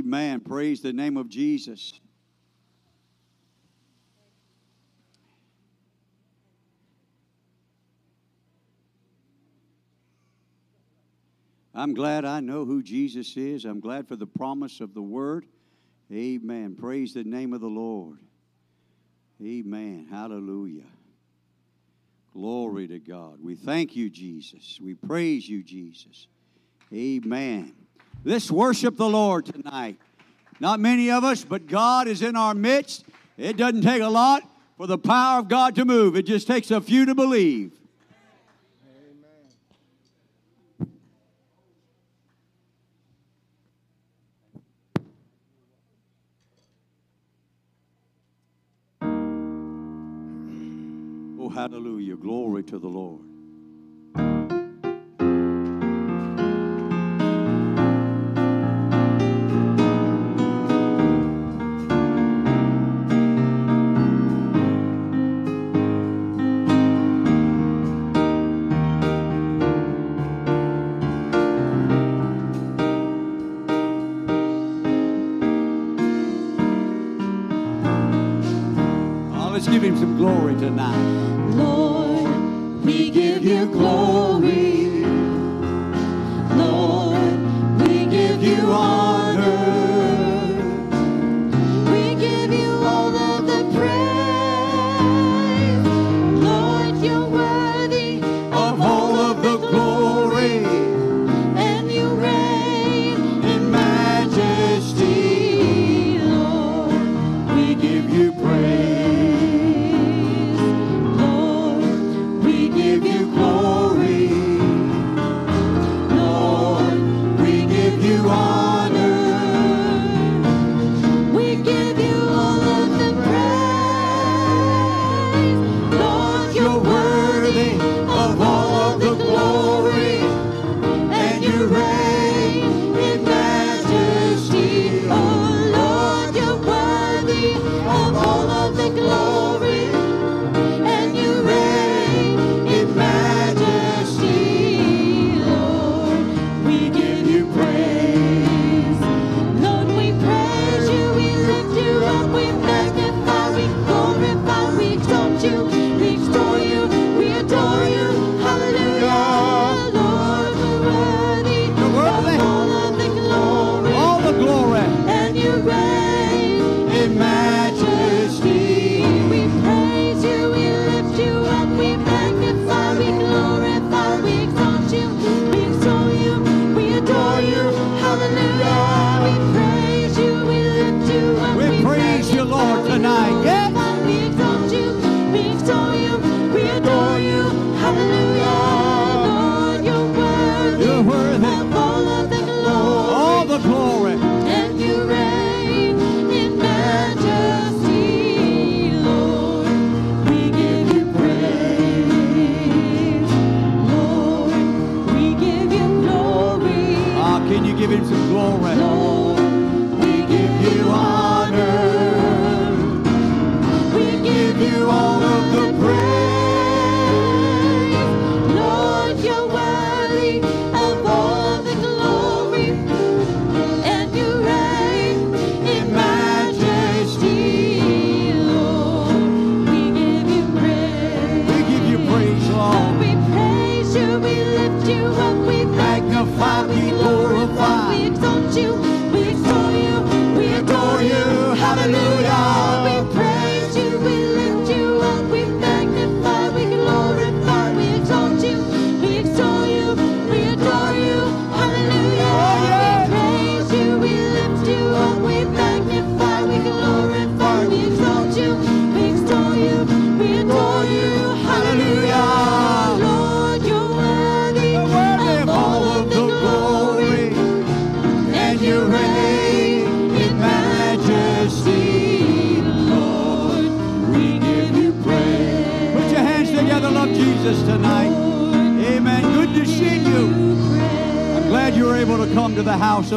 Amen. Praise the name of Jesus. I'm glad I know who Jesus is. I'm glad for the promise of the word. Amen. Praise the name of the Lord. Amen. Hallelujah. Glory to God. We thank you, Jesus. We praise you, Jesus. Amen. Let's worship the Lord tonight. Not many of us, but God is in our midst. It doesn't take a lot for the power of God to move, it just takes a few to believe. Oh, hallelujah. Glory to the Lord. Some glory tonight.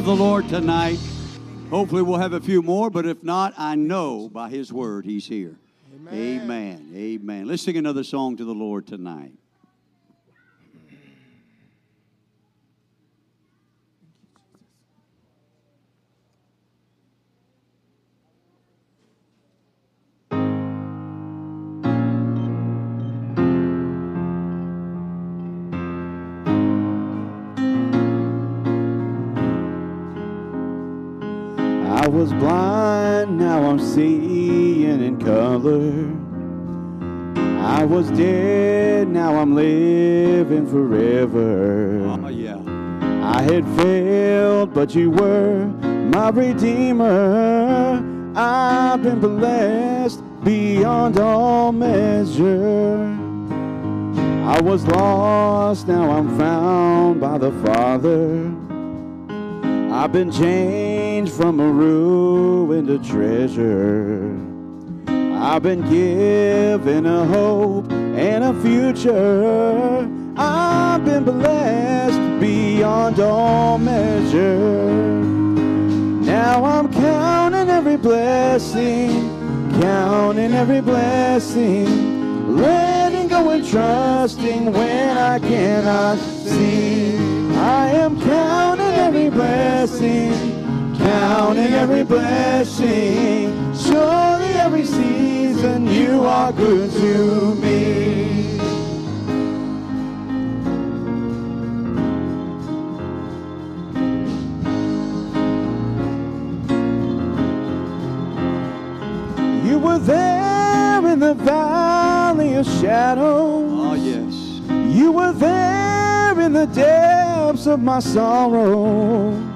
of the Lord tonight. Hopefully, we'll have a few more, but if not, I know by His word He's here. Amen. Amen. Amen. Let's sing another song to the Lord tonight. I was blind, now I'm seeing in color. I was dead, now I'm living forever. Oh, yeah. I had failed, but you were my redeemer. I've been blessed beyond all measure. I was lost, now I'm found by the Father. I've been changed change from a ruin to treasure. I've been given a hope and a future. I've been blessed beyond all measure. Now I'm counting every blessing, counting every blessing, letting go and trusting when I cannot see. I am counting every blessing counting every blessing. Surely every season you are good to me. You were there in the valley of shadows. Oh, yes. You were there in the depths of my sorrow.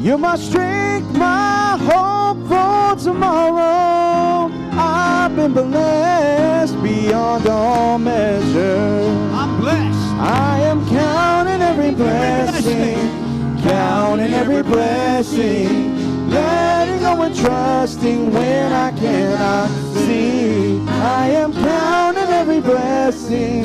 You're my strength, my hope for tomorrow. I've been blessed beyond all measure. I'm blessed. I am counting every blessing, counting every blessing, letting go and trusting when I cannot see. I am counting every blessing,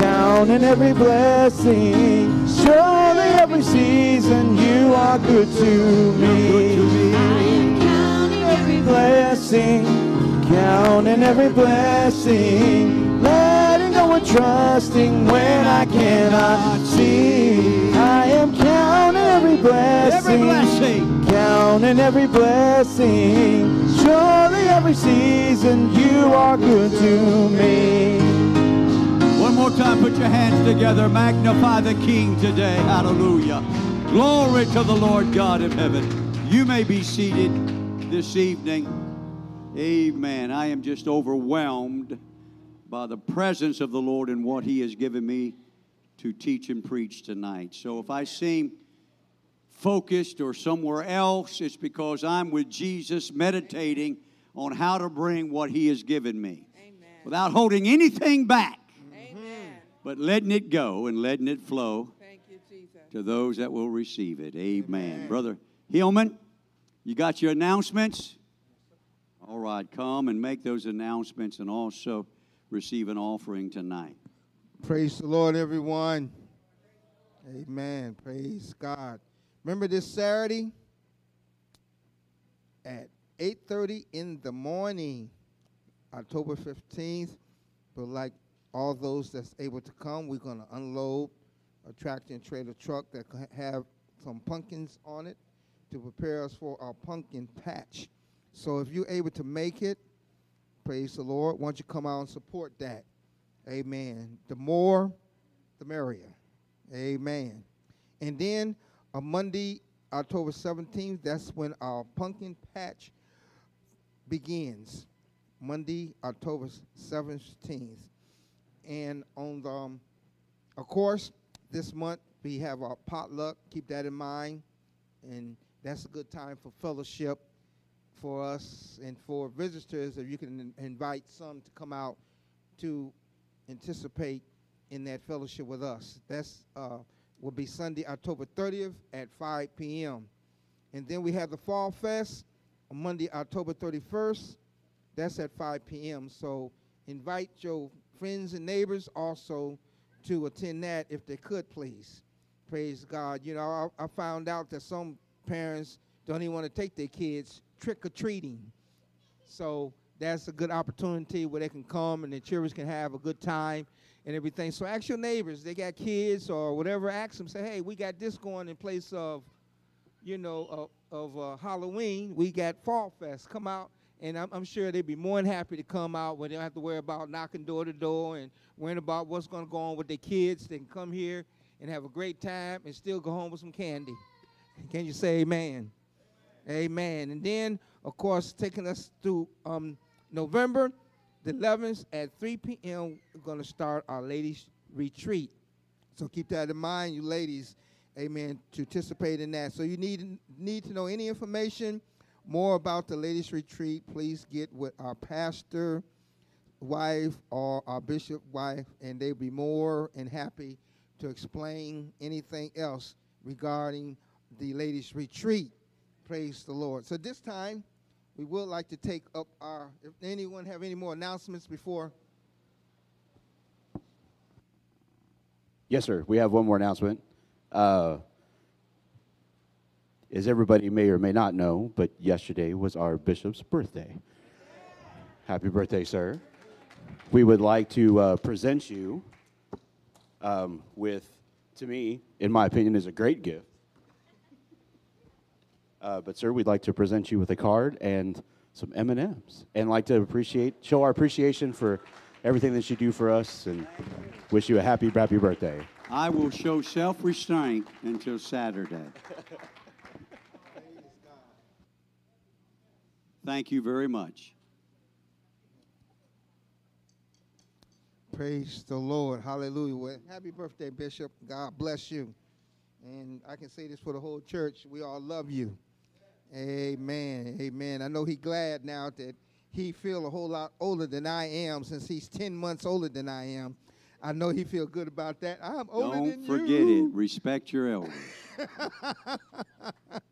counting every blessing. Surely every season you are good to me. I am counting every Blessing, counting every blessing, letting go and trusting when I cannot see. I am counting every blessing, Every blessing. counting every blessing. Surely every season you are good to me. More time, put your hands together. Magnify the King today. Hallelujah. Glory to the Lord God of heaven. You may be seated this evening. Amen. I am just overwhelmed by the presence of the Lord and what He has given me to teach and preach tonight. So if I seem focused or somewhere else, it's because I'm with Jesus meditating on how to bring what He has given me without holding anything back Amen. But letting it go and letting it flow Thank you, Jesus. to those that will receive it. Amen. Brother Hillman, you got your announcements? All right, come and make those announcements and also receive an offering tonight. Praise the Lord, everyone. Amen. Praise God. Remember this Saturday at 8:30 in the morning, October 15th. But like all those that's able to come, we're going to unload a tractor and trailer truck that have some pumpkins on it to prepare us for our pumpkin patch. So if you're able to make it, praise the Lord. Why don't you come out and support that? Amen. The more, the merrier. Amen. And then on Monday, October 17th, that's when our pumpkin patch begins. Monday, October 17th. And on the, um, of course, this month we have our potluck. Keep that in mind. And that's a good time for fellowship for us and for visitors. If you can in- invite some to come out to anticipate in that fellowship with us. That's uh, will be Sunday, October 30th at 5 p.m. And then we have the Fall Fest on Monday, October 31st. That's at 5 p.m. So invite your friends and neighbors also to attend that if they could, please. Praise God. You know, I, I found out that some parents don't even want to take their kids trick or treating. So that's a good opportunity where they can come and the children can have a good time and everything. So ask your neighbors, they got kids or whatever, ask them, say, hey, we got this going in place of, you know, of, of uh, Halloween. We got Fall Fest. Come out. And I'm, I'm sure they'd be more than happy to come out where they don't have to worry about knocking door to door and worrying about what's going to go on with their kids. They can come here and have a great time and still go home with some candy. Can you say amen? Amen. And then, of course, taking us through um, November the 11th at 3 p.m., we're going to start our ladies' retreat. So keep that in mind, you ladies, amen, to participate in that. So you need, need to know any information more about the ladies' retreat, please get with our pastor, wife, or our bishop wife, and they'll be more and happy to explain anything else regarding the ladies' retreat. Praise the Lord. So this time, we would like to take up our. If anyone have any more announcements before? Yes, sir. We have one more announcement. Uh, as everybody may or may not know, but yesterday was our bishop's birthday. Happy birthday, sir. We would like to uh, present you um, with, to me, in my opinion, is a great gift. Uh, but sir, we'd like to present you with a card and some M&Ms, and like to appreciate, show our appreciation for everything that you do for us, and wish you a happy, happy birthday. I will show self restraint until Saturday. Thank you very much. Praise the Lord. Hallelujah. Well, happy birthday, Bishop. God bless you. And I can say this for the whole church. We all love you. Amen. Amen. I know he's glad now that he feel a whole lot older than I am since he's 10 months older than I am. I know he feel good about that. I'm older Don't than you. Don't forget it. Respect your elders.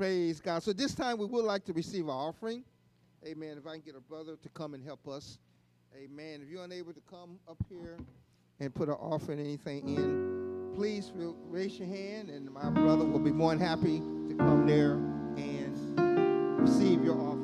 Praise God. So this time we would like to receive our offering. Amen. If I can get a brother to come and help us. Amen. If you're unable to come up here and put an offering, anything in, please raise your hand, and my brother will be more than happy to come there and receive your offering.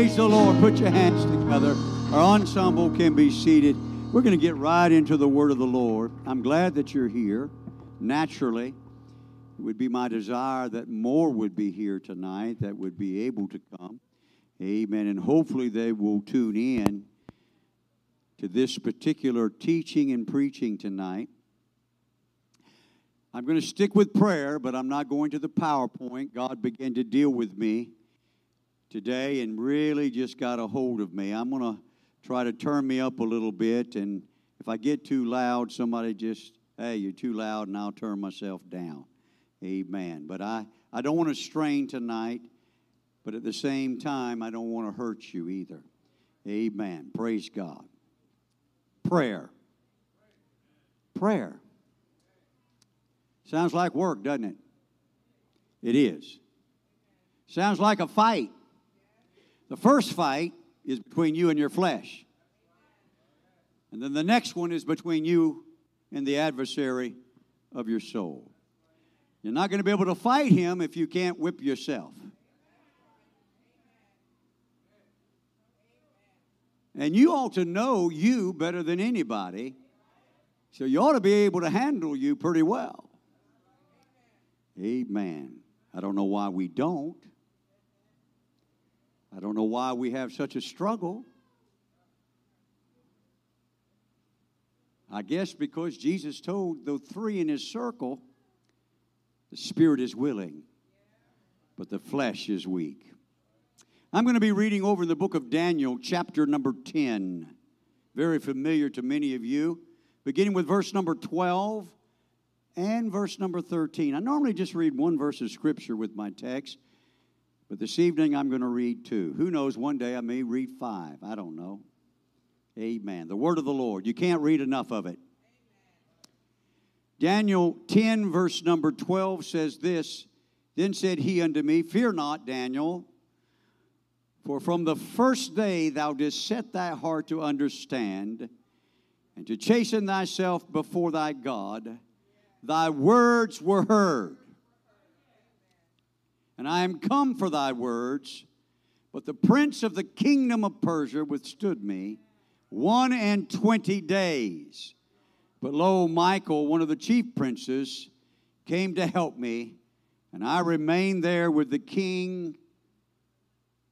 Praise the Lord. Put your hands together. Our ensemble can be seated. We're going to get right into the word of the Lord. I'm glad that you're here. Naturally, it would be my desire that more would be here tonight that would be able to come. Amen. And hopefully they will tune in to this particular teaching and preaching tonight. I'm going to stick with prayer, but I'm not going to the PowerPoint. God began to deal with me today and really just got a hold of me. I'm going to try to turn me up a little bit, and if I get too loud, somebody just, hey, you're too loud, and I'll turn myself down. Amen. But I, I don't want to strain tonight, but at the same time, I don't want to hurt you either. Amen. Praise God. Prayer. Prayer. Sounds like work, doesn't it? It is. Sounds like a fight. The first fight is between you and your flesh. And then the next one is between you and the adversary of your soul. You're not going to be able to fight him if you can't whip yourself. And you ought to know you better than anybody. So you ought to be able to handle you pretty well. Amen. I don't know why we don't. I don't know why we have such a struggle. I guess because Jesus told the three in his circle, the spirit is willing, but the flesh is weak. I'm going to be reading over in the book of Daniel, chapter number 10. very familiar to many of you, beginning with verse number 12 and verse number 13. I normally just read one verse of Scripture with my text, but this evening I'm going to read two. Who knows, one day I may read five. I don't know. Amen. The word of the Lord. You can't read enough of it. Daniel 10, verse number 12 says this Then said he unto me, Fear not, Daniel, for from the first day thou didst set thy heart to understand and to chasten thyself before thy God, thy words were heard. And I am come for thy words, but the prince of the kingdom of Persia withstood me one and twenty days. But lo, Michael, one of the chief princes, came to help me, and I remained there with the king,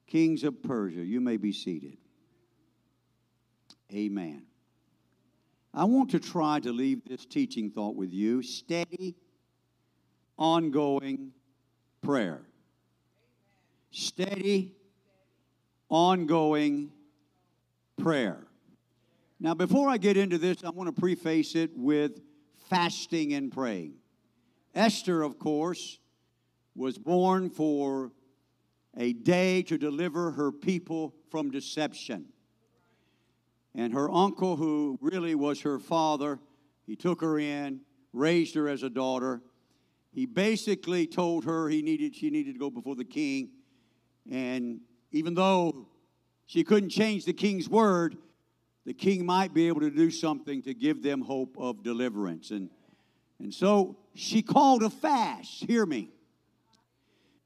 kings of Persia. You may be seated. Amen. I want to try to leave this teaching thought with you steady, ongoing prayer. Steady, ongoing prayer. Now, before I get into this, I want to preface it with fasting and praying. Esther, of course, was born for a day to deliver her people from deception. And her uncle, who really was her father, he took her in, raised her as a daughter. He basically told her he needed, she needed to go before the king. And even though she couldn't change the king's word, the king might be able to do something to give them hope of deliverance. And, and so she called a fast. Hear me.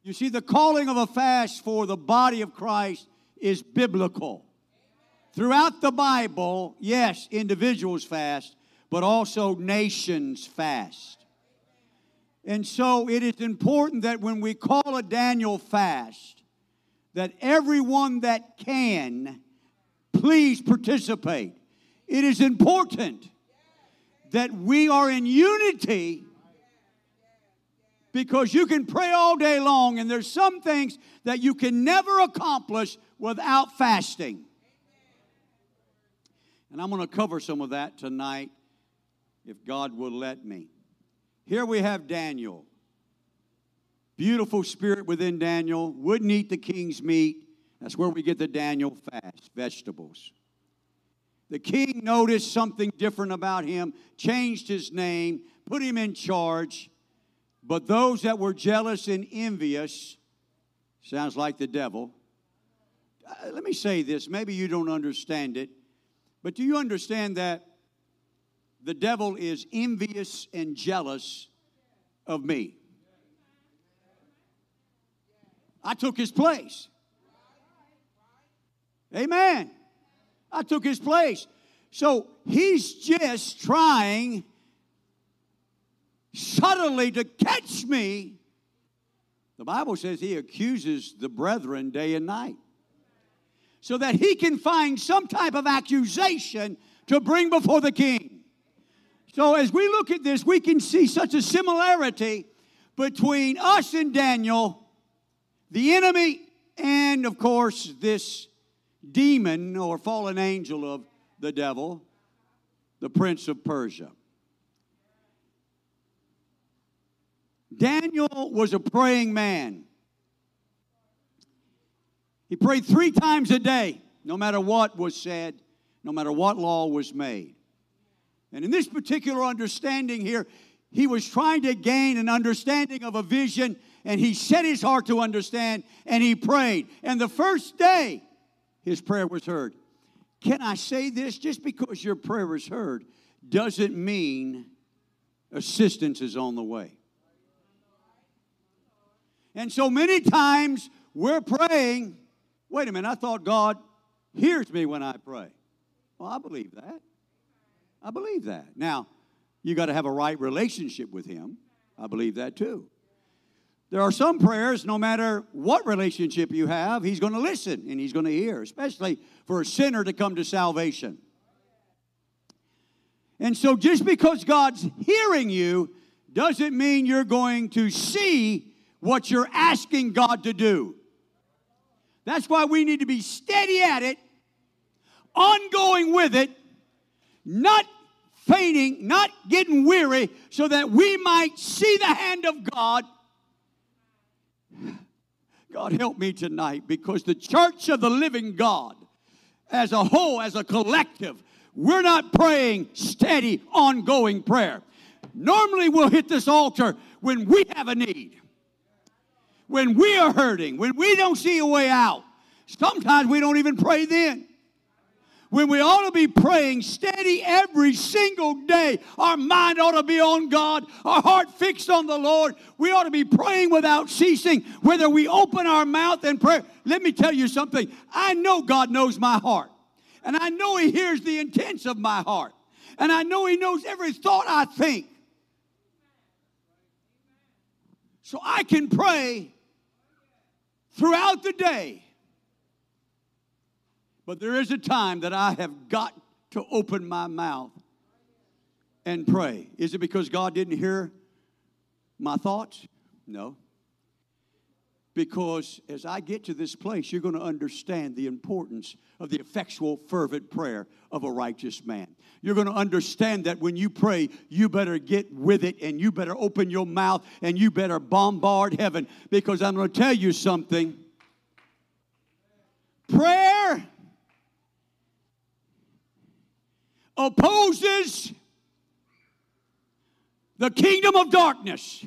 You see, the calling of a fast for the body of Christ is biblical. Throughout the Bible, yes, individuals fast, but also nations fast. And so it is important that when we call a Daniel fast, that everyone that can please participate. It is important that we are in unity because you can pray all day long, and there's some things that you can never accomplish without fasting. And I'm going to cover some of that tonight if God will let me. Here we have Daniel. Beautiful spirit within Daniel, wouldn't eat the king's meat that's where we get the Daniel fast, vegetables. The king noticed something different about him, changed his name, put him in charge. But those that were jealous and envious, sounds like the devil. Uh, let me say this, maybe you don't understand it, but do you understand that the devil is envious and jealous of me? I took his place. Amen. I took his place. So he's just trying subtly to catch me. The Bible says he accuses the brethren day and night so that he can find some type of accusation to bring before the king. So, as we look at this, we can see such a similarity between us and Daniel, the enemy, and of course, this demon or fallen angel of the devil, the prince of Persia. Daniel was a praying man. He prayed three times a day, no matter what was said, no matter what law was made. And in this particular understanding here, he was trying to gain an understanding of a vision, and he set his heart to understand, and he prayed. And the first day, his prayer was heard. Can I say this? Just because your prayer is heard doesn't mean assistance is on the way. And so many times we're praying, wait a minute, I thought God hears me when I pray. Well, I believe that. I believe that. Now, you got to have a right relationship with Him. I believe that too. There are some prayers, no matter what relationship you have, He's going to listen and He's going to hear, especially for a sinner to come to salvation. And so, just because God's hearing you doesn't mean you're going to see what you're asking God to do. That's why we need to be steady at it, ongoing with it, not fainting, not getting weary, so that we might see the hand of God. God help me tonight because the church of the living God, as a whole, as a collective, we're not praying steady, ongoing prayer. Normally, we'll hit this altar when we have a need, when we are hurting, when we don't see a way out. Sometimes we don't even pray then when we ought to be praying steady every single day. Our mind ought to be on God, our heart fixed on the Lord. We ought to be praying without ceasing, whether we open our mouth and pray. Let me tell you something. I know God knows my heart, and I know He hears the intents of my heart, and I know He knows every thought I think. So I can pray throughout the day but there is a time that I have got to open my mouth and pray. Is it because God didn't hear my thoughts? No. Because as I get to this place, you're going to understand the importance of the effectual, fervent prayer of a righteous man. You're going to understand that when you pray, you better get with it and you better open your mouth and you better bombard heaven. Because I'm going to tell you something prayer opposes the kingdom of darkness.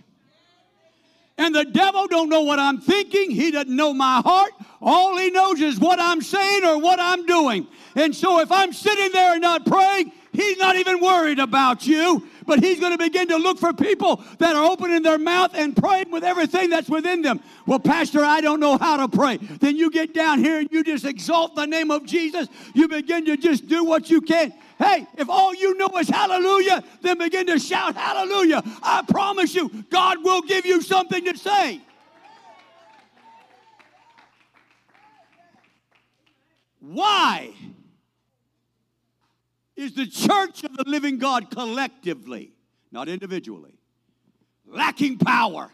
And the devil don't know what I'm thinking. He doesn't know my heart. All he knows is what I'm saying or what I'm doing. And so if I'm sitting there and not praying, he's not even worried about you. But he's going to begin to look for people that are opening their mouth and praying with everything that's within them. Well, Pastor, I don't know how to pray. Then you get down here and you just exalt the name of Jesus. You begin to just do what you can. Hey, if all you know is hallelujah, then begin to shout hallelujah. I promise you, God will give you something to say. Why is the church of the living God collectively, not individually, lacking power?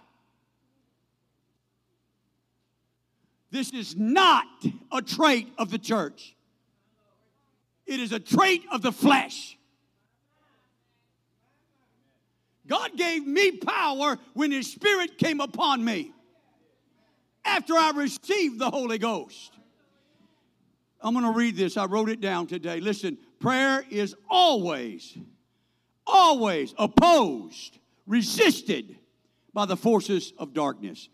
This is not a trait of the church. It is a trait of the flesh. God gave me power when His Spirit came upon me after I received the Holy Ghost. I'm going to read this. I wrote it down today. Listen, prayer is always, always opposed, resisted by the forces of darkness.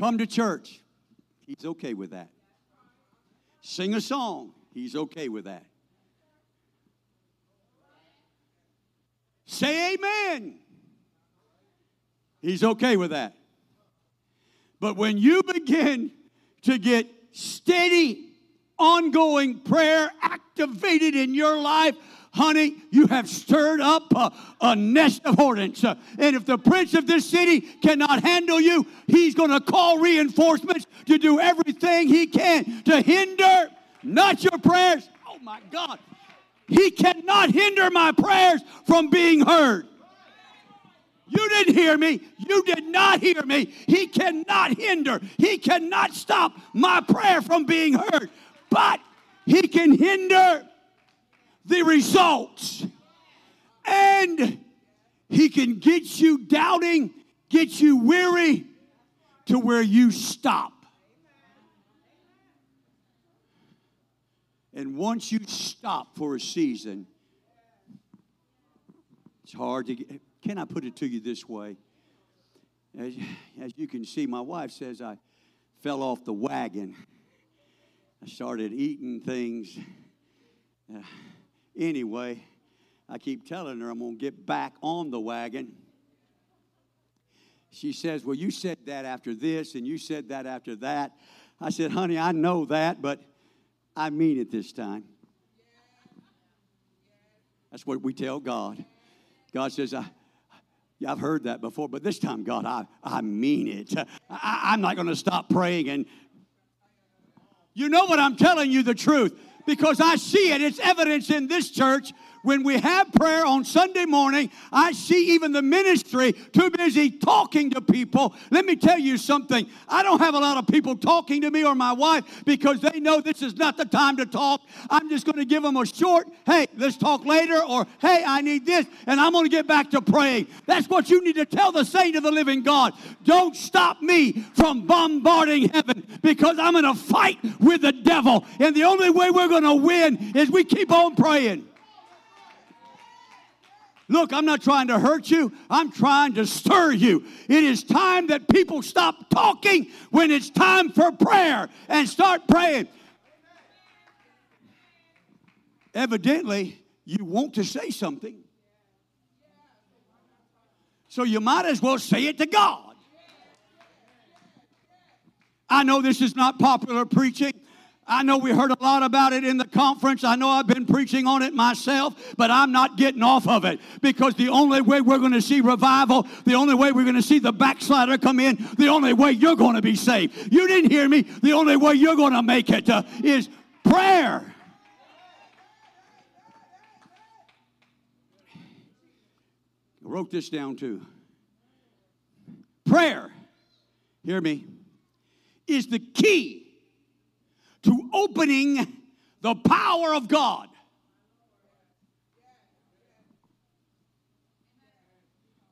Come to church. He's okay with that. Sing a song. He's okay with that. Say amen. He's okay with that. But when you begin to get steady, ongoing prayer activated in your life, honey, you have stirred up a, a nest of hornets. And if the prince of this city cannot handle you, he's going to call reinforcements to do everything he can to hinder not your prayers. Oh my God. He cannot hinder my prayers from being heard. You didn't hear me. You did not hear me. He cannot hinder, he cannot stop my prayer from being heard. But he can hinder the results. And he can get you doubting, get you weary to where you stop. And once you stop for a season, it's hard to get. Can I put it to you this way? As, as you can see, my wife says I fell off the wagon. I started eating things. Uh, anyway, I keep telling her I'm going to get back on the wagon. She says, Well, you said that after this, and you said that after that. I said, Honey, I know that, but I mean it this time. That's what we tell God. God says, I, yeah, I've heard that before, but this time, God, I, I mean it. I, I'm not going to stop praying. And you know what I'm telling you the truth because I see it. It's evidence in this church when we have prayer on Sunday morning, I see even the ministry too busy talking to people. Let me tell you something. I don't have a lot of people talking to me or my wife because they know this is not the time to talk. I'm just going to give them a short, hey, let's talk later, or hey, I need this, and I'm going to get back to praying. That's what you need to tell the saint of the living God. Don't stop me from bombarding heaven because I'm going to fight with the devil. And the only way we're going to win is we keep on praying. Look, I'm not trying to hurt you. I'm trying to stir you. It is time that people stop talking when it's time for prayer and start praying. Evidently, you want to say something. So you might as well say it to God. I know this is not popular preaching. I know we heard a lot about it in the conference. I know I've been preaching on it myself, but I'm not getting off of it because the only way we're going to see revival, the only way we're going to see the backslider come in, the only way you're going to be saved. You didn't hear me. The only way you're going to make it uh, is prayer. I wrote this down too. Prayer, hear me, is the key to opening the power of God.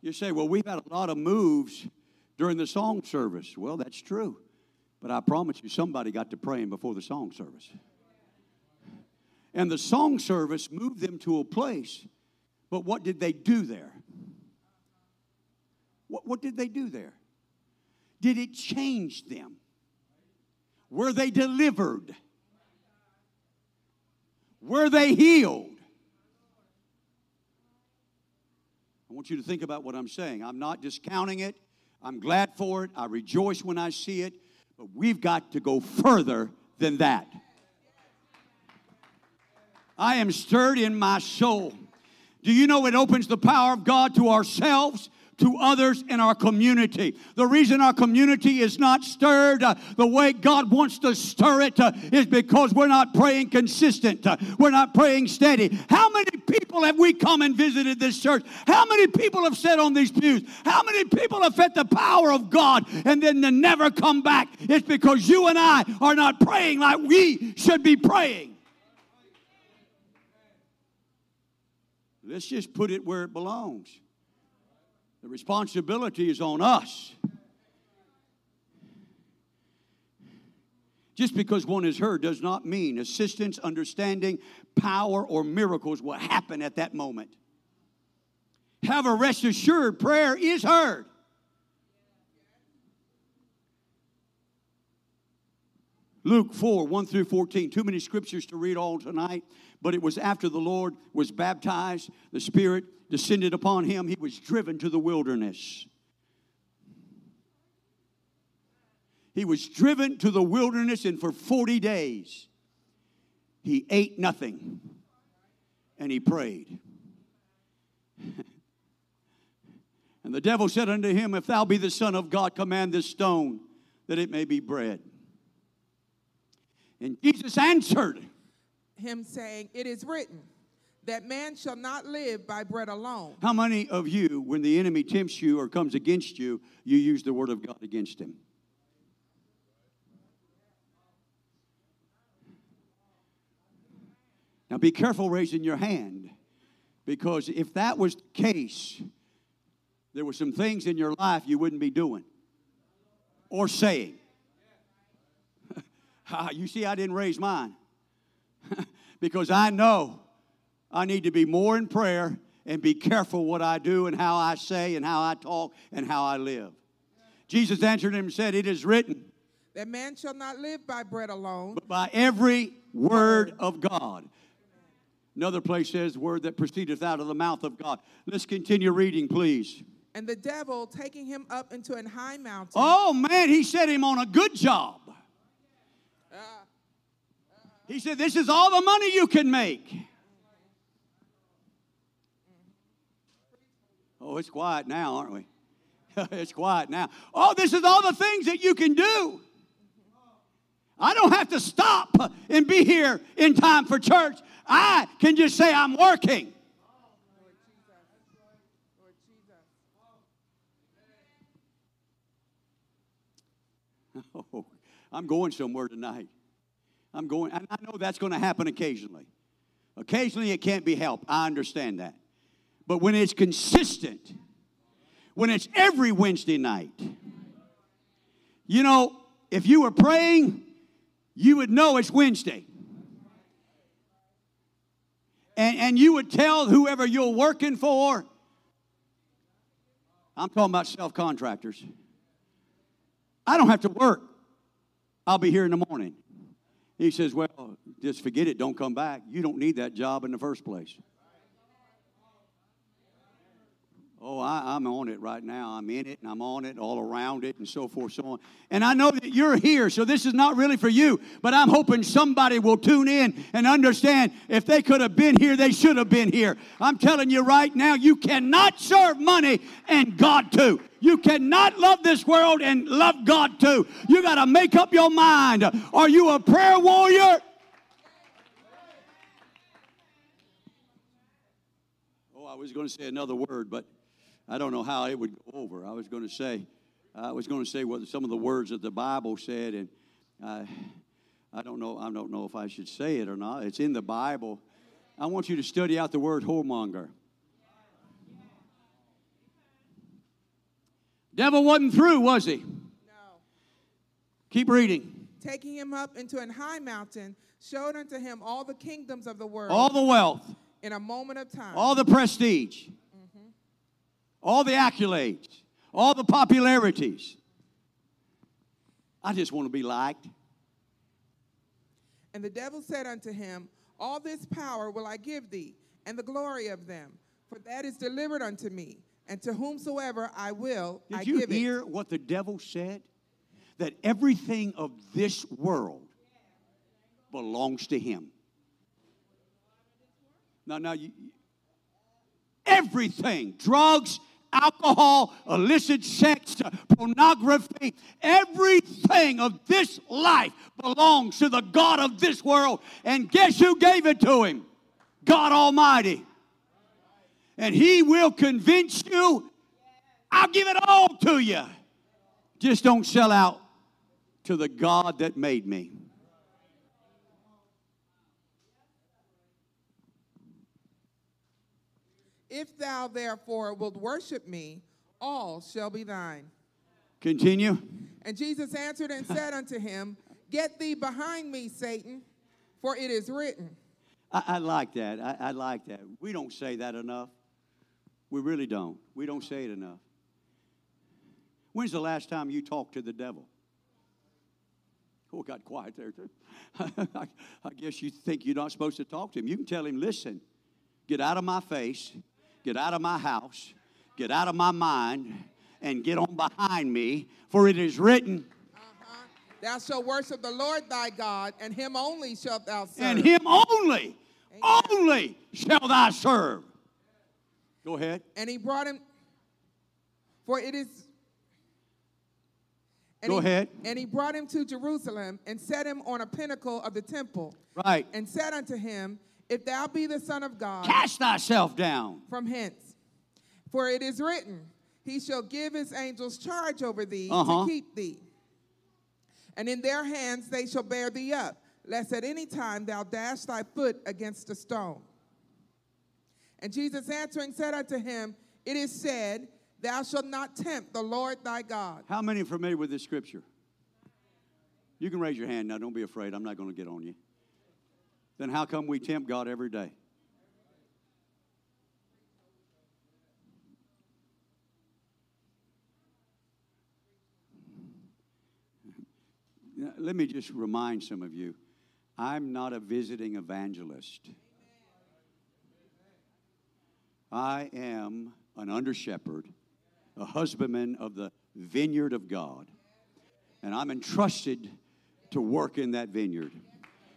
You say, well, we've had a lot of moves during the song service. Well, that's true. But I promise you, somebody got to praying before the song service. And the song service moved them to a place. But what did they do there? What, what did they do there? Did it change them? Were they delivered? Were they healed? I want you to think about what I'm saying. I'm not discounting it. I'm glad for it. I rejoice when I see it. But we've got to go further than that. I am stirred in my soul. Do you know it opens the power of God to ourselves? To others in our community. The reason our community is not stirred uh, the way God wants to stir it uh, is because we're not praying consistent. Uh, we're not praying steady. How many people have we come and visited this church? How many people have sat on these pews? How many people have felt the power of God and then they never come back? It's because you and I are not praying like we should be praying. Let's just put it where it belongs. The responsibility is on us. Just because one is heard does not mean assistance, understanding, power, or miracles will happen at that moment. Have a rest assured prayer is heard. Luke 4, 1 through 14. Too many scriptures to read all tonight, but it was after the Lord was baptized, the Spirit descended upon him, he was driven to the wilderness. He was driven to the wilderness, and for 40 days he ate nothing and he prayed. and the devil said unto him, If thou be the Son of God, command this stone that it may be bread. And Jesus answered him, saying, It is written that man shall not live by bread alone. How many of you, when the enemy tempts you or comes against you, you use the word of God against him? Now be careful raising your hand because if that was the case, there were some things in your life you wouldn't be doing or saying. Ah, you see, I didn't raise mine because I know I need to be more in prayer and be careful what I do and how I say and how I talk and how I live. Jesus answered him and said, It is written that man shall not live by bread alone, but by every word of God. Another place says, Word that proceedeth out of the mouth of God. Let's continue reading, please. And the devil taking him up into an high mountain. Oh man, he set him on a good job. Uh, he said, This is all the money you can make. Oh, it's quiet now, aren't we? it's quiet now. Oh, this is all the things that you can do. I don't have to stop and be here in time for church. I can just say I'm working. Oh, I'm going somewhere tonight. I'm going, I know that's going to happen occasionally. Occasionally, it can't be helped. I understand that. But when it's consistent, when it's every Wednesday night, you know, if you were praying, you would know it's Wednesday. And, and you would tell whoever you're working for, I'm talking about self contractors, I don't have to work. I'll be here in the morning. He says, Well, just forget it, don't come back. You don't need that job in the first place. Oh, I, am on it right now. I'm in it and I'm on it, all around it, and so forth, so on. And I know that you're here, so this is not really for you, but I'm hoping somebody will tune in and understand if they could have been here, they should have been here. I'm telling you right now, you cannot serve money and God too. You cannot love this world and love God too. You got to make up your mind. Are you a prayer warrior? Oh, I was going to say another word, but I don't know how it would go over. I was going to say, I was going to say what some of the words that the Bible said, and uh, I don't know. I don't know if I should say it or not. It's in the Bible. I want you to study out the word whoremonger. Devil wasn't through, was he? No. Keep reading. Taking him up into an high mountain, showed unto him all the kingdoms of the world All the wealth, in a moment of time. all the prestige, all the accolades, all the popularities. I just want to be liked. And the devil said unto him, All this power will I give thee, and the glory of them, for that is delivered unto me, and to whomsoever I will, Did I you hear what the devil said? That everything of this world belongs to him. Now, now, you, everything drugs, alcohol, illicit sex, pornography, everything of this life belongs to the God of this world. And guess who gave it to him? God Almighty. And He will convince you, I'll give it all to you. Just don't sell out to the God that made me. If thou therefore wilt worship me, all shall be thine. Continue. And Jesus answered and said unto him, Get thee behind me, Satan, for it is written. I, I like that. I, I like that. We don't say that enough. We really don't. We don't say it enough. When's the last time you talked to the devil? Oh, got quiet there. I guess you think you're not supposed to talk to him. You can tell him, listen, get out of my face, get out of my house, get out of my mind, and get on behind me, for it is written, Uh-huh. Thou shalt worship the Lord thy God, and him only shalt thou serve. and him only, Amen. only shall thou serve. Go ahead. And he brought him, for it is. Go he- ahead. And he brought him to Jerusalem and set him on a pinnacle of the temple Right. and said unto him, If thou be the Son of God, Cast thyself down. from hence. For it is written, He shall give his angels charge over thee Uh-huh. to keep thee. And in their hands they shall bear thee up, lest at any time thou dash thy foot against a stone. And Jesus answering said unto him, It is said, Thou shalt not tempt the Lord thy God. How many are familiar with this scripture? You can raise your hand now. Don't be afraid. I'm not going to get on you. Then how come we tempt God every day? Let me just remind some of you I'm not a visiting evangelist. I am an under shepherd, a husbandman of the vineyard of God. And I'm entrusted to work in that vineyard.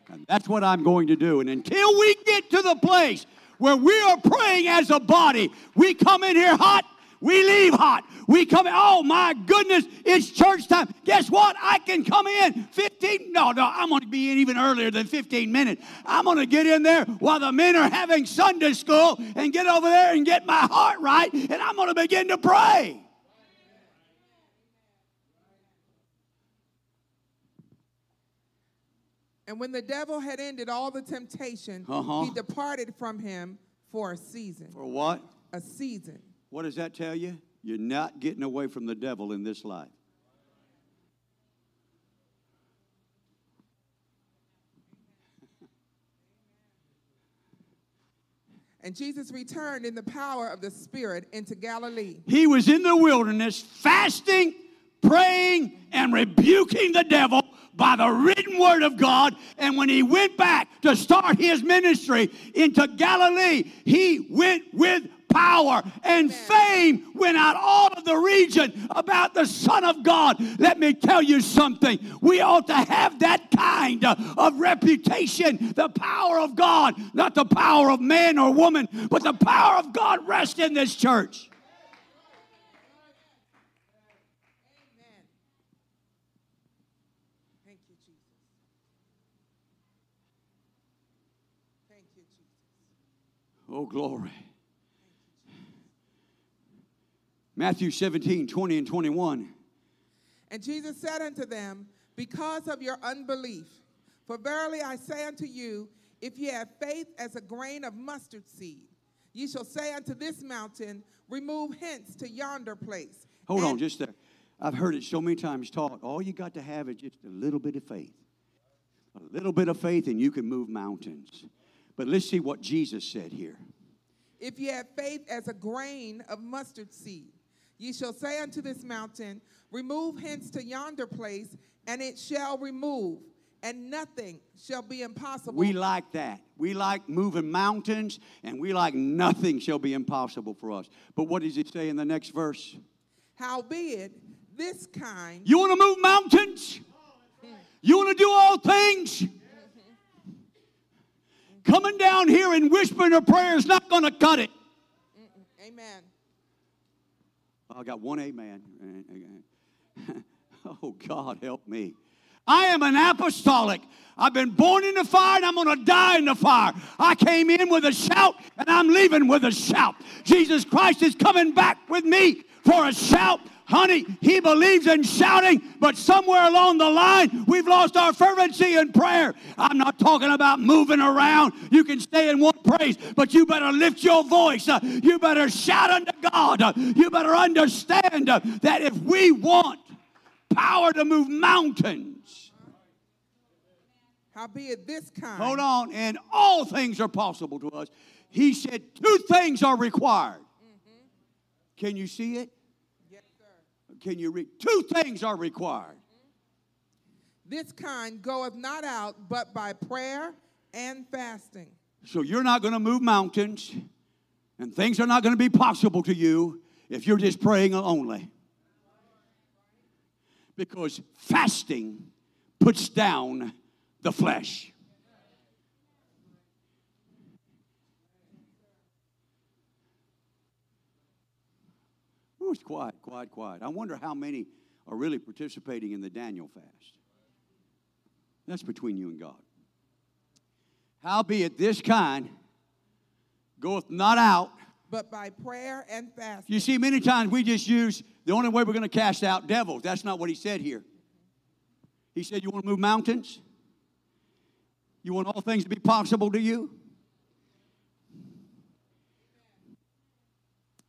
And that's what I'm going to do. And until we get to the place where we are praying as a body, we come in here hot, we leave hot. We come in, oh my goodness, it's church time. Guess what? I can come in 15, no, no, I'm going to be in even earlier than 15 minutes. I'm going to get in there while the men are having Sunday school and get over there and get my heart right, and I'm going to begin to pray. And when the devil had ended all the temptation, Uh-huh. he departed from him for a season. For what? A season. What does that tell you? You're not getting away from the devil in this life. And Jesus returned in the power of the Spirit into Galilee. He was in the wilderness fasting, praying, and rebuking the devil by the written word of God. And when he went back to start his ministry into Galilee, he went with power and fame went out all of the region about the Son of God. Let me tell you something. We ought to have that kind of reputation. The power of God, not the power of man or woman, but the power of God rest in this church. Amen. Thank you, Jesus. Thank you, Jesus. Oh, glory. Matthew 17, 20 and 21. And Jesus said unto them, Because of your unbelief, for verily I say unto you, if ye have faith as a grain of mustard seed, ye shall say unto this mountain, Remove hence to yonder place. Hold on just there. I've heard it so many times taught. All you got to have is just a little bit of faith. A little bit of faith, and you can move mountains. But let's see what Jesus said here. If ye have faith as a grain of mustard seed, ye shall say unto this mountain, Remove hence to yonder place, and it shall remove, and nothing shall be impossible. We like that. We like moving mountains, and we like nothing shall be impossible for us. But what does it say in the next verse? Howbeit, this kind You want to move mountains? You want to do all things? Coming down here and whispering a prayer is not going to cut it. Amen. Oh, I got one amen. Oh, God, help me. I am an apostolic. I've been born in the fire and I'm going to die in the fire. I came in with a shout and I'm leaving with a shout. Jesus Christ is coming back with me for a shout. Honey, he believes in shouting, but somewhere along the line, we've lost our fervency in prayer. I'm not talking about moving around. You can stay in one place, but you better lift your voice. Uh, You better shout unto God. Uh, You better understand uh, that if we want power to move mountains, Howbeit, this kind hold on, and all things are possible to us. He said two things are required. Can you see it? Can you read? Two things are required. This kind goeth not out but by prayer and fasting. So you're not going to move mountains, and things are not going to be possible to you if you're just praying only. Because fasting puts down the flesh. It's quiet, quiet, quiet. I wonder how many are really participating in the Daniel fast. That's between you and God. Howbeit this kind goeth not out. But by prayer and fasting. You see, many times we just use the only way we're going to cast out devils. That's not what he said here. He said, You want to move mountains? You want all things to be possible to you?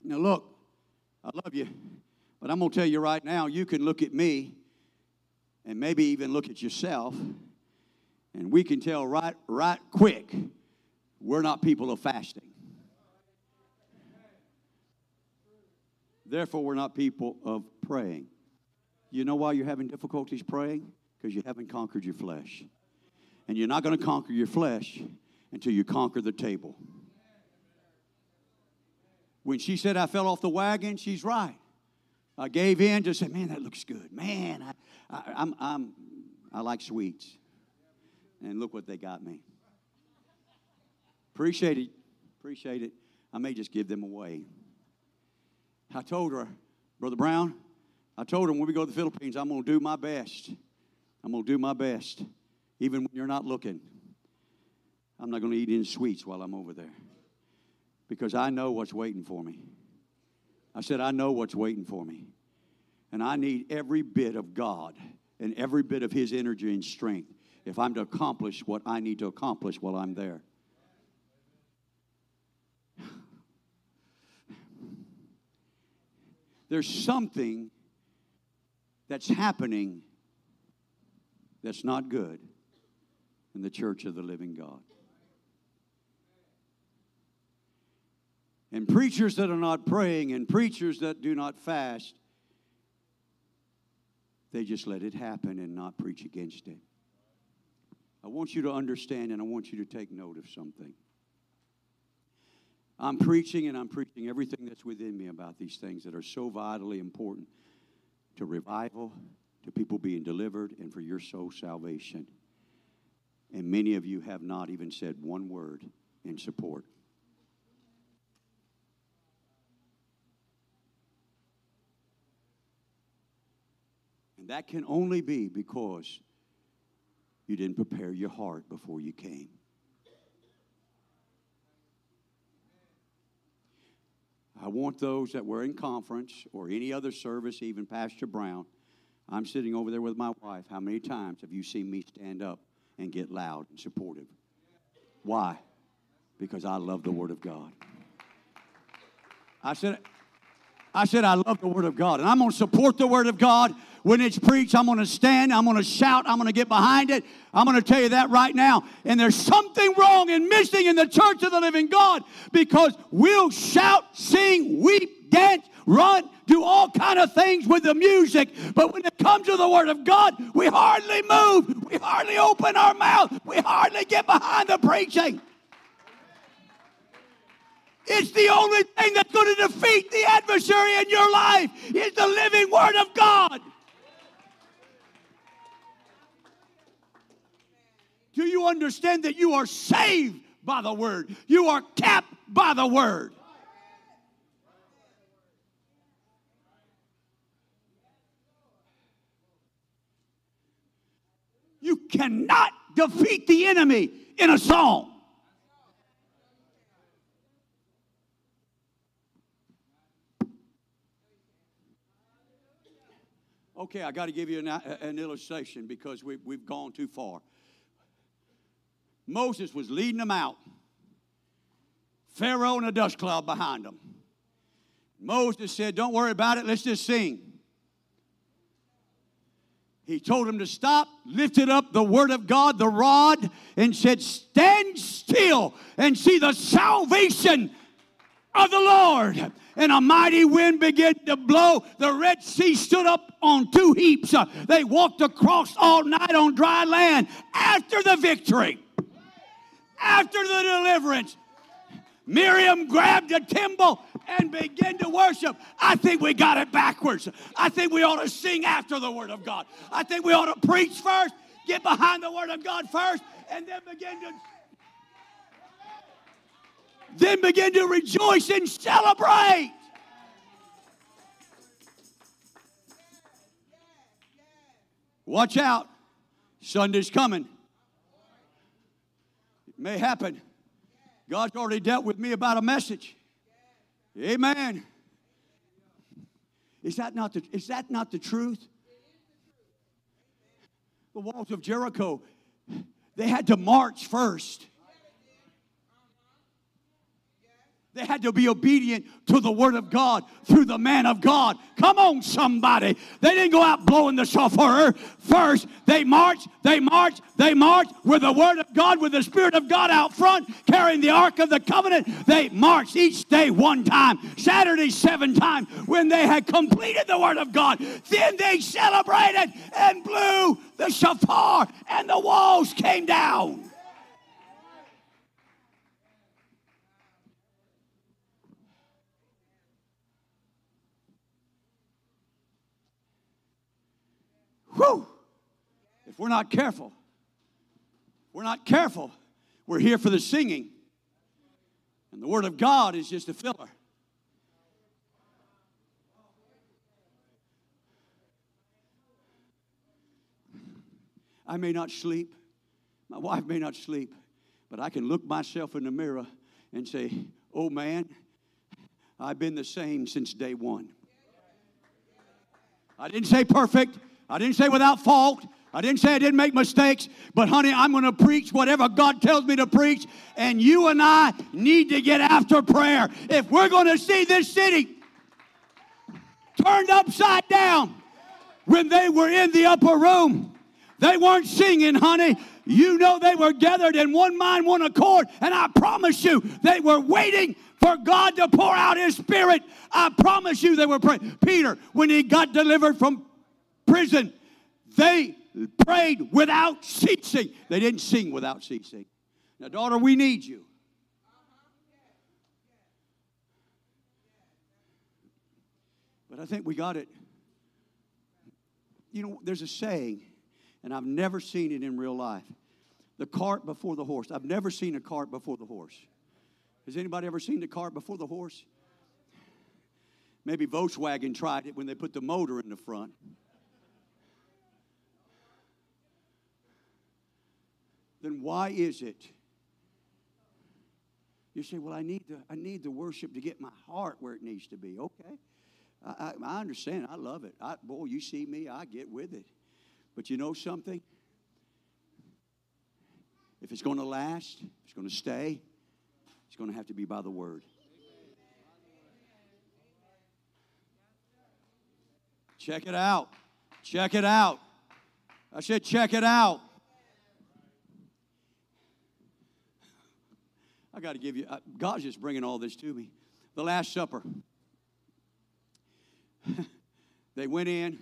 Now, look, I love you, but I'm going to tell you right now you can look at me and maybe even look at yourself, and we can tell right, right quick we're not people of fasting. Therefore, we're not people of praying. You know why you're having difficulties praying? Because you haven't conquered your flesh. And you're not going to conquer your flesh until you conquer the table. When she said I fell off the wagon, she's right. I gave in, just said, man, that looks good. Man, I, I, I'm, I'm, I like sweets. And look what they got me. Appreciate it. Appreciate it. I may just give them away. I told her, Brother Brown, I told her when we go to the Philippines, I'm going to do my best. I'm going to do my best, even when you're not looking. I'm not going to eat any sweets while I'm over there because I know what's waiting for me. I said, I know what's waiting for me. And I need every bit of God and every bit of His energy and strength if I'm to accomplish what I need to accomplish while I'm there. There's something that's happening that's not good in the church of the living God. And preachers that are not praying and preachers that do not fast, they just let it happen and not preach against it. I want you to understand and I want you to take note of something. I'm preaching and I'm preaching everything that's within me about these things that are so vitally important to revival, to people being delivered, and for your soul salvation. And many of you have not even said one word in support. And that can only be because you didn't prepare your heart before you came. I want those that were in conference or any other service, even Pastor Brown. I'm sitting over there with my wife. How many times have you seen me stand up and get loud and supportive? Why? Because I love the Word of God. I said, I said, I love the Word of God, and I'm going to support the Word of God. When it's preached, I'm going to stand, I'm going to shout, I'm going to get behind it. I'm going to tell you that right now. And there's something wrong and missing in the church of the living God because we'll shout, sing, weep, dance, run, do all kind of things with the music. But when it comes to the Word of God, we hardly move, we hardly open our mouth, we hardly get behind the preaching. It's the only thing that's going to defeat the adversary in your life is the living Word of God. Do you understand that you are saved by the Word? You are kept by the Word. You cannot defeat the enemy in a song. Okay, I got to give you an, an illustration because we, we've gone too far. Moses was leading them out, Pharaoh and a dust cloud behind them. Moses said, Don't worry about it, let's just sing. He told him to stop, lifted up the word of God, the rod, and said, Stand still and see the salvation of the Lord. And a mighty wind began to blow. The Red Sea stood up on two heaps. Uh, They walked across all night on dry land after the victory, after the deliverance. Miriam grabbed a timbrel and began to worship. I think we got it backwards. I think we ought to sing after the Word of God. I think we ought to preach first, get behind the Word of God first, and then begin to then begin to rejoice and celebrate. Watch out. Sunday's coming. It may happen. God's already dealt with me about a message. Amen. Is that not the, is that not the truth? The walls of Jericho, they had to march first. They had to be obedient to the word of God through the man of God. Come on, somebody. They didn't go out blowing the shofar first. They marched, they marched, they marched with the word of God, with the spirit of God out front, carrying the ark of the covenant. They marched each day one time, Saturday seven times. When they had completed the word of God, then they celebrated and blew the shofar, and the walls came down. Whew. If we're not careful, we're not careful, we're here for the singing. And the Word of God is just a filler. I may not sleep, my wife may not sleep, but I can look myself in the mirror and say, Oh man, I've been the same since day one. I didn't say perfect. I didn't say without fault, I didn't say I didn't make mistakes, but honey, I'm going to preach whatever God tells me to preach, and you and I need to get after prayer. If we're going to see this city turned upside down, when they were in the upper room, they weren't singing, honey. You know they were gathered in one mind, one accord, and I promise you, they were waiting for God to pour out His Spirit. I promise you, they were praying. Peter, when he got delivered from prison, they prayed without ceasing. They didn't sing without ceasing. Now, daughter, we need you. But I think we got it. You know, there's a saying, and I've never seen it in real life the cart before the horse. I've never seen a cart before the horse. Has anybody ever seen the cart before the horse? Maybe Volkswagen tried it when they put the motor in the front. Then why is it? You say, well, I need the, I need the worship to get my heart where it needs to be. Okay. I, I, I understand. I love it. I, boy, you see me, I get with it. But you know something? If it's going to last, if it's going to stay, it's going to have to be by the word. Check it out. Check it out. I said, check it out. I got to give you, God's just bringing all this to me. The Last Supper. they went in,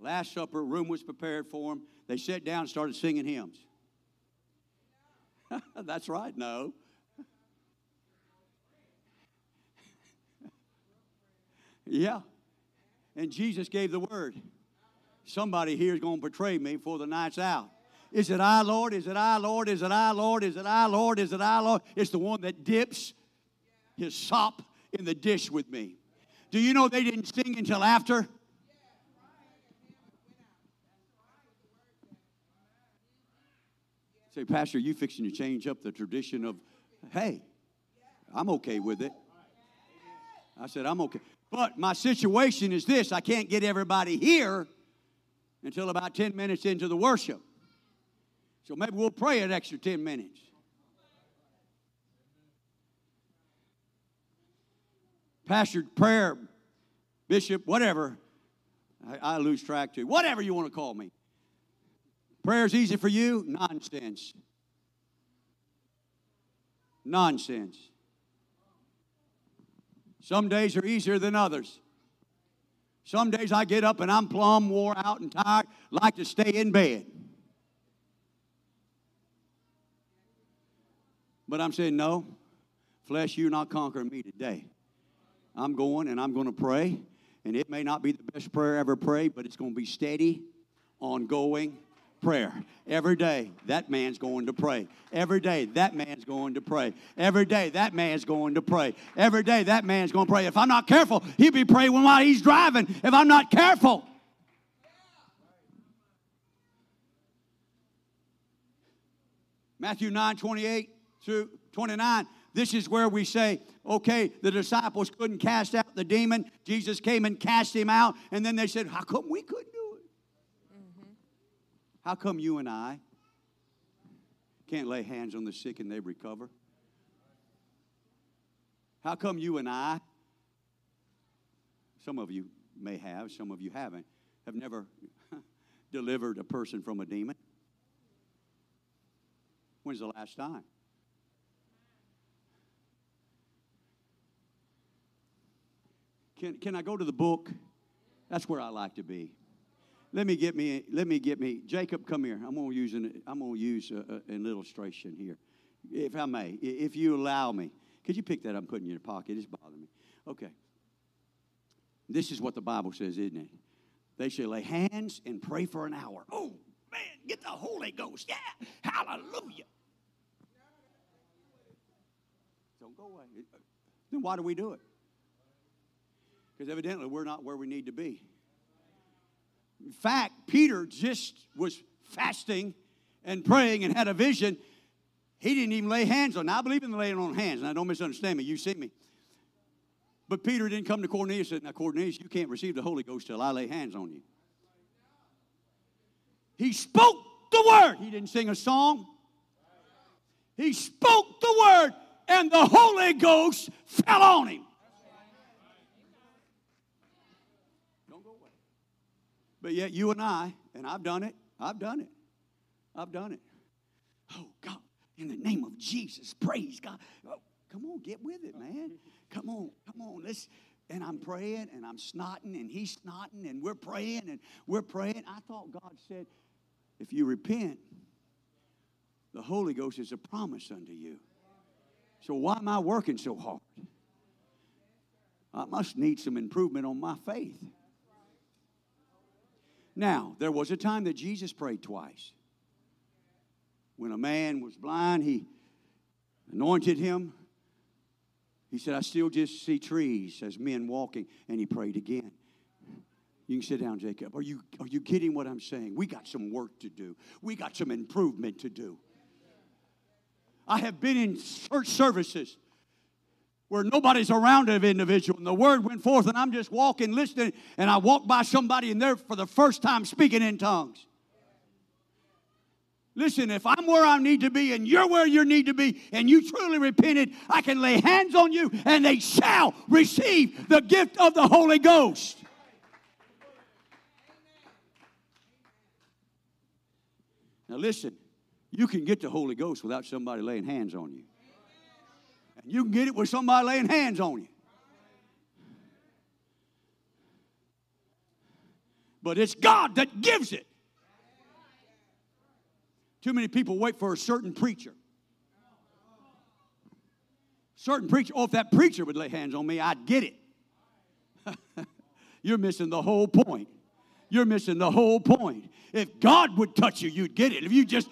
Last Supper, room was prepared for them. They sat down and started singing hymns. That's right, no. yeah. And Jesus gave the word. Somebody here is going to betray me before the night's out. Is it I, Lord? Is it I, Lord? Is it I, Lord? Is it I, Lord? Is it I, Lord? It's the one that dips his sop in the dish with me. Do you know they didn't sing until after? Say, Pastor, you fixing to change up the tradition of, hey, I'm okay with it. I said, I'm okay. But my situation is this I can't get everybody here until about 10 minutes into the worship. So maybe we'll pray an extra 10 minutes. Pastor, prayer, bishop, whatever. I, I lose track too. Whatever you want to call me. Prayer's easy for you? Nonsense. Nonsense. Some days are easier than others. Some days I get up and I'm plumb wore out and tired, like to stay in bed. But I'm saying, no, flesh, you're not conquering me today. I'm going and I'm going to pray. And it may not be the best prayer ever prayed, but it's going to be steady, ongoing prayer. Every day, that man's going to pray. Every day, that man's going to pray. Every day, that man's going to pray. Every day, that man's going to pray. If I'm not careful, he'll be praying while he's driving. If I'm not careful, Matthew 9 28 through 29. This is where we say, okay, the disciples couldn't cast out the demon. Jesus came and cast him out. And then they said, How come we couldn't do it? Mm-hmm. How come you and I can't lay hands on the sick and they recover? How come you and I, some of you may have, some of you haven't, have never delivered a person from a demon? When's the last time? Can, can I go to the book? That's where I like to be. Let me get me. Let me get me. Jacob, come here. I'm going to use an. I'm to use a, a, an illustration here, if I may, if you allow me. Could you pick that up and put it in your pocket? It's bothering me. Okay. This is what the Bible says, isn't it? They shall lay hands and pray for an hour. Oh man, get the Holy Ghost. Yeah, hallelujah. Don't go away. Then why do we do it? Because evidently we're not where we need to be. In fact, Peter just was fasting and praying and had a vision. He didn't even lay hands on. Now, I believe in laying on hands, and I don't misunderstand me. You see me. But Peter didn't come to Cornelius and said, Now, Cornelius, you can't receive the Holy Ghost till I lay hands on you. He spoke the word. He didn't sing a song. He spoke the word, and the Holy Ghost fell on him. Don't go away. But yet, you and I, and I've done it, I've done it, I've done it. Oh, God, in the name of Jesus, praise God. Oh, come on, get with it, man. Come on, come on. Let's. And I'm praying and I'm snotting and he's snotting and we're praying and we're praying. I thought God said, if you repent, the Holy Ghost is a promise unto you. So why am I working so hard? I must need some improvement on my faith. Now, there was a time that Jesus prayed twice. When a man was blind, he anointed him he said, I still just see trees as men walking. And he prayed again. You can sit down, Jacob. Are you, are you getting what I'm saying? We got some work to do, we got some improvement to do. I have been in church services where nobody's around an individual and the word went forth and I'm just walking, listening, and I walk by somebody and they're for the first time speaking in tongues. Listen, if I'm where I need to be and you're where you need to be and you truly repented, I can lay hands on you and they shall receive the gift of the Holy Ghost. Now, listen, you can get the Holy Ghost without somebody laying hands on you. You can get it with somebody laying hands on you. But it's God that gives it. Too many people wait for a certain preacher. Certain preacher, oh, if that preacher would lay hands on me, I'd get it. You're missing the whole point. You're missing the whole point. If God would touch you, you'd get it. If you just.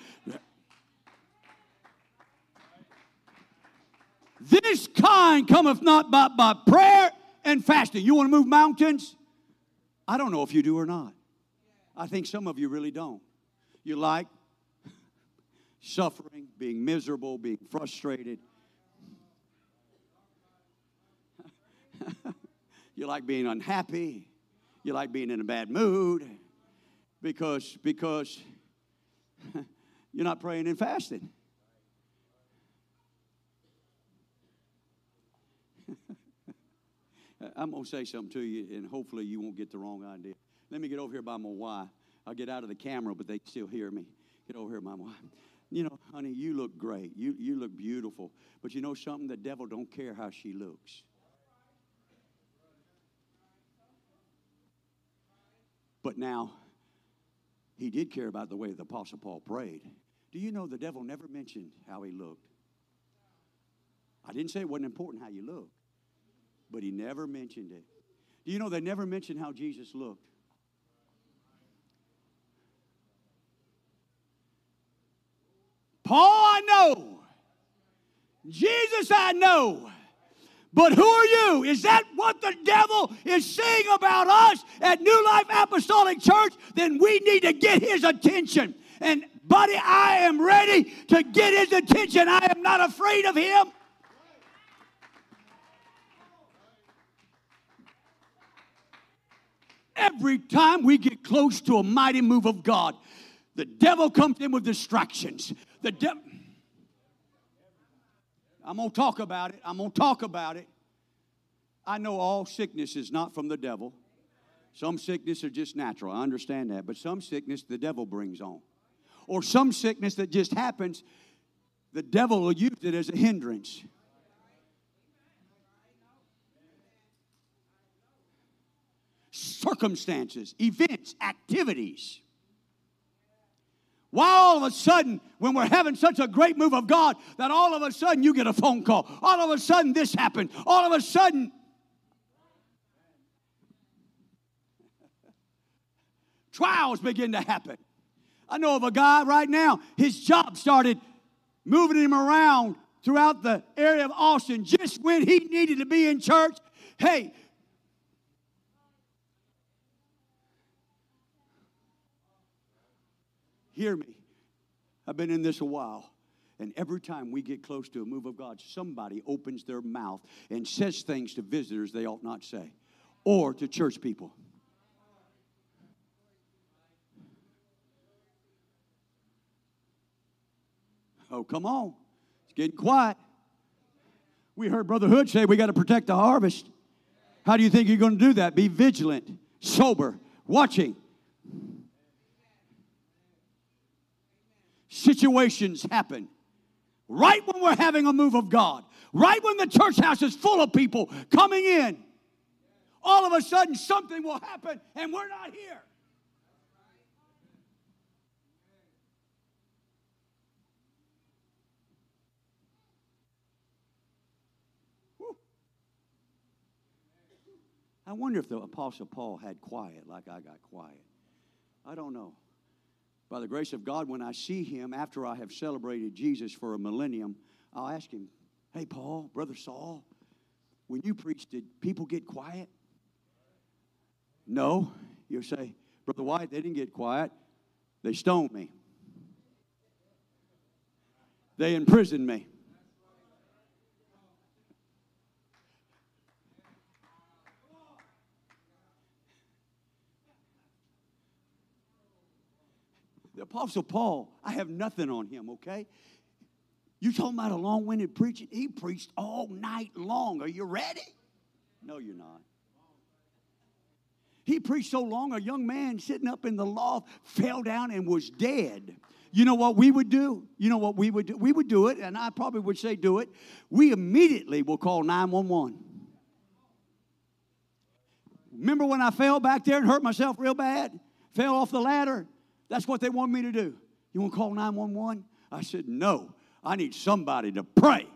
This kind cometh not by, by prayer and fasting. You want to move mountains? I don't know if you do or not. I think some of you really don't. You like suffering, being miserable, being frustrated. you like being unhappy. You like being in a bad mood because because you're not praying and fasting. I'm going to say something to you, and hopefully you won't get the wrong idea. Let me get over here by my wife. I'll get out of the camera, but they still hear me. Get over here by my wife you know, honey, you look great. You, you look beautiful. But you know something? The devil don't care how she looks. But now, he did care about the way the Apostle Paul prayed. Do you know the devil never mentioned how he looked? I didn't say it wasn't important how you look, but he never mentioned it. Do you know they never mentioned how Jesus looked? Paul, I know. Jesus, I know. But who are you? Is that what the devil is saying about us at New Life Apostolic Church? Then we need to get his attention. And, buddy, I am ready to get his attention. I am not afraid of him. Every time we get close to a mighty move of God, the devil comes in with distractions. The devil. I'm going to talk about it. I'm going to talk about it. I know all sickness is not from the devil. Some sickness are just natural. I understand that. But some sickness the devil brings on. Or some sickness that just happens, the devil will use it as a hindrance. Circumstances, events, activities. Why all of a sudden, when we're having such a great move of God, that all of a sudden you get a phone call? All of a sudden this happened. All of a sudden. Trials begin to happen. I know of a guy right now, his job started moving him around throughout the area of Austin just when he needed to be in church. Hey, Hear me. I've been in this a while. And every time we get close to a move of God, somebody opens their mouth and says things to visitors they ought not say or to church people. Oh, come on. It's getting quiet. We heard Brother Hood say we got to protect the harvest. How do you think you're going to do that? Be vigilant, sober, watching. Situations happen right when we're having a move of God, right when the church house is full of people coming in. All of a sudden, something will happen and we're not here. I wonder if the Apostle Paul had quiet like I got quiet. I don't know. By the grace of God, when I see him after I have celebrated Jesus for a millennium, I'll ask him, Hey, Paul, Brother Saul, when you preached, did people get quiet? No. You'll say, Brother White, they didn't get quiet. They stoned me, they imprisoned me. The Apostle Paul, I have nothing on him, okay? You talking about a long winded preaching? He preached all night long. Are you ready? No, you're not. He preached so long, a young man sitting up in the loft fell down and was dead. You know what we would do? You know what we would do? We would do it, and I probably would say do it. We immediately will call 911. Remember when I fell back there and hurt myself real bad? Fell off the ladder? That's what they want me to do. You want to call 911? I said, No, I need somebody to pray.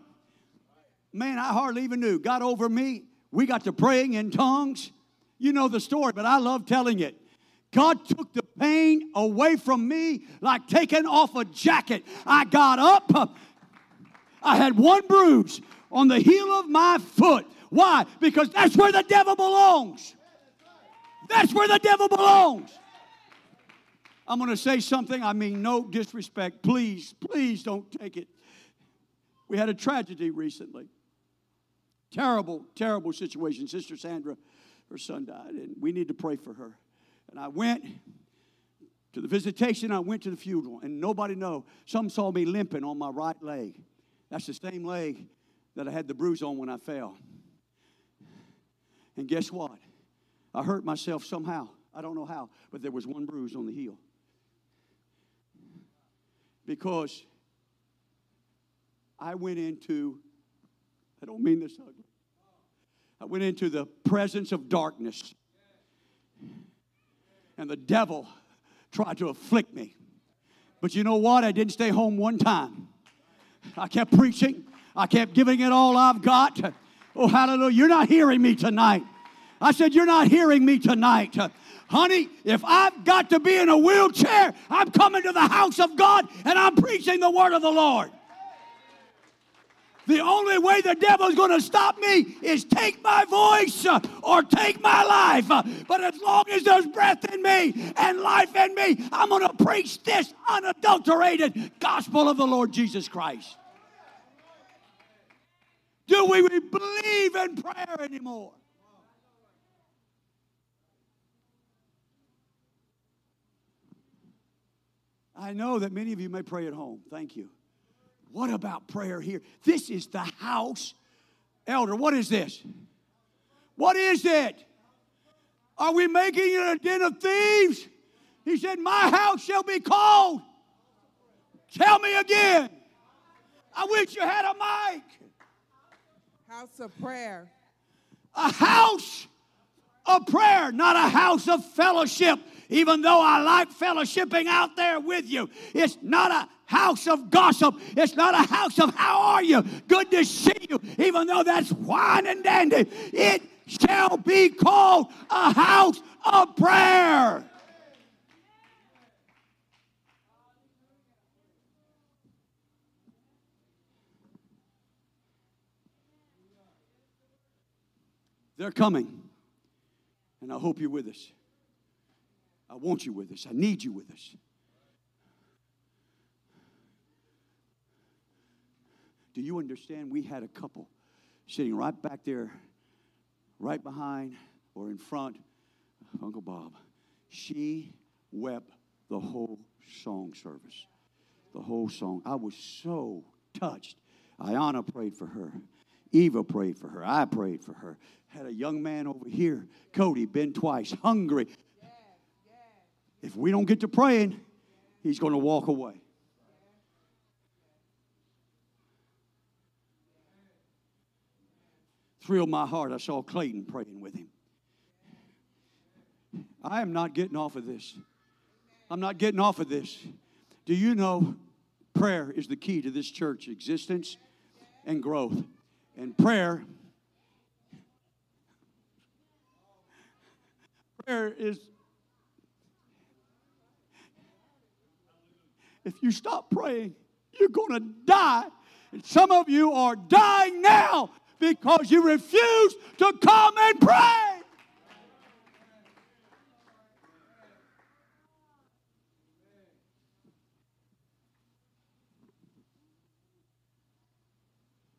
Man, I hardly even knew. Got over me. We got to praying in tongues. You know the story, but I love telling it. God took the pain away from me like taking off a jacket. I got up. I had one bruise on the heel of my foot. Why? Because that's where the devil belongs. That's where the devil belongs. I'm going to say something. I mean, no disrespect. Please, please don't take it. We had a tragedy recently. Terrible, terrible situation. Sister Sandra, her son died, and we need to pray for her. And I went to the visitation, I went to the funeral, and nobody know. Some saw me limping on my right leg. That's the same leg that I had the bruise on when I fell. And guess what? I hurt myself somehow. I don't know how, but there was one bruise on the heel because I went into, I don't mean this ugly, I went into the presence of darkness. And the devil tried to afflict me. But you know what? I didn't stay home one time. I kept preaching, I kept giving it all I've got. Oh, hallelujah. You're not hearing me tonight. I said, You're not hearing me tonight. Honey, if I've got to be in a wheelchair, I'm coming to the house of God and I'm preaching the word of the Lord. The only way the devil's going to stop me is take my voice uh, or take my life. Uh, but as long as there's breath in me and life in me, I'm going to preach this unadulterated gospel of the Lord Jesus Christ. Do we believe in prayer anymore? I know that many of you may pray at home. Thank you. What about prayer here? This is the house. Elder, what is this? What is it? Are we making it a den of thieves? He said, My house shall be called. Tell me again. I wish you had a mic. House of prayer. A house of prayer, not a house of fellowship even though I like fellowshipping out there with you. It's not a house of gossip. It's not a house of how are you? Good to see you, even though that's wine and dandy. It shall be called a house of prayer. They're coming, and I hope you're with us. I want you with us. I need you with us. Do you understand? We had a couple sitting right back there, right behind or in front of Uncle Bob. She wept the whole song service. the whole song. I was so touched. Ayana prayed for her. Eva prayed for her. I prayed for her. Had a young man over here, Cody, been twice, hungry. If we don't get to praying, he's going to walk away. Thrilled my heart. I saw Clayton praying with him. I am not getting off of this. I'm not getting off of this. Do you know prayer is the key to this church existence and growth? And prayer prayer is if you stop praying, you're going to die. And some of you are dying now because you refuse to come and pray.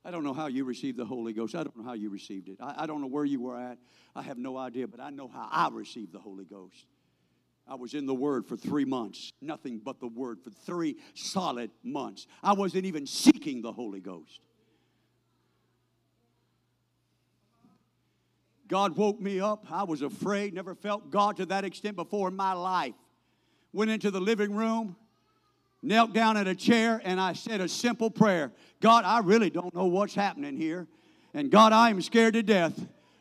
I don't know how you received the Holy Ghost. I don't know how you received it. I, I, don't know where you were at. I have no idea, but I know how I received the Holy Ghost. I was in the Word for three months, nothing but the Word for three solid months. I wasn't even seeking the Holy Ghost. God woke me up. I was afraid, never felt God to that extent before in my life. Went into the living room, knelt down at a chair and I said a simple prayer God, I really don't know what's happening here. And God, I am scared to death,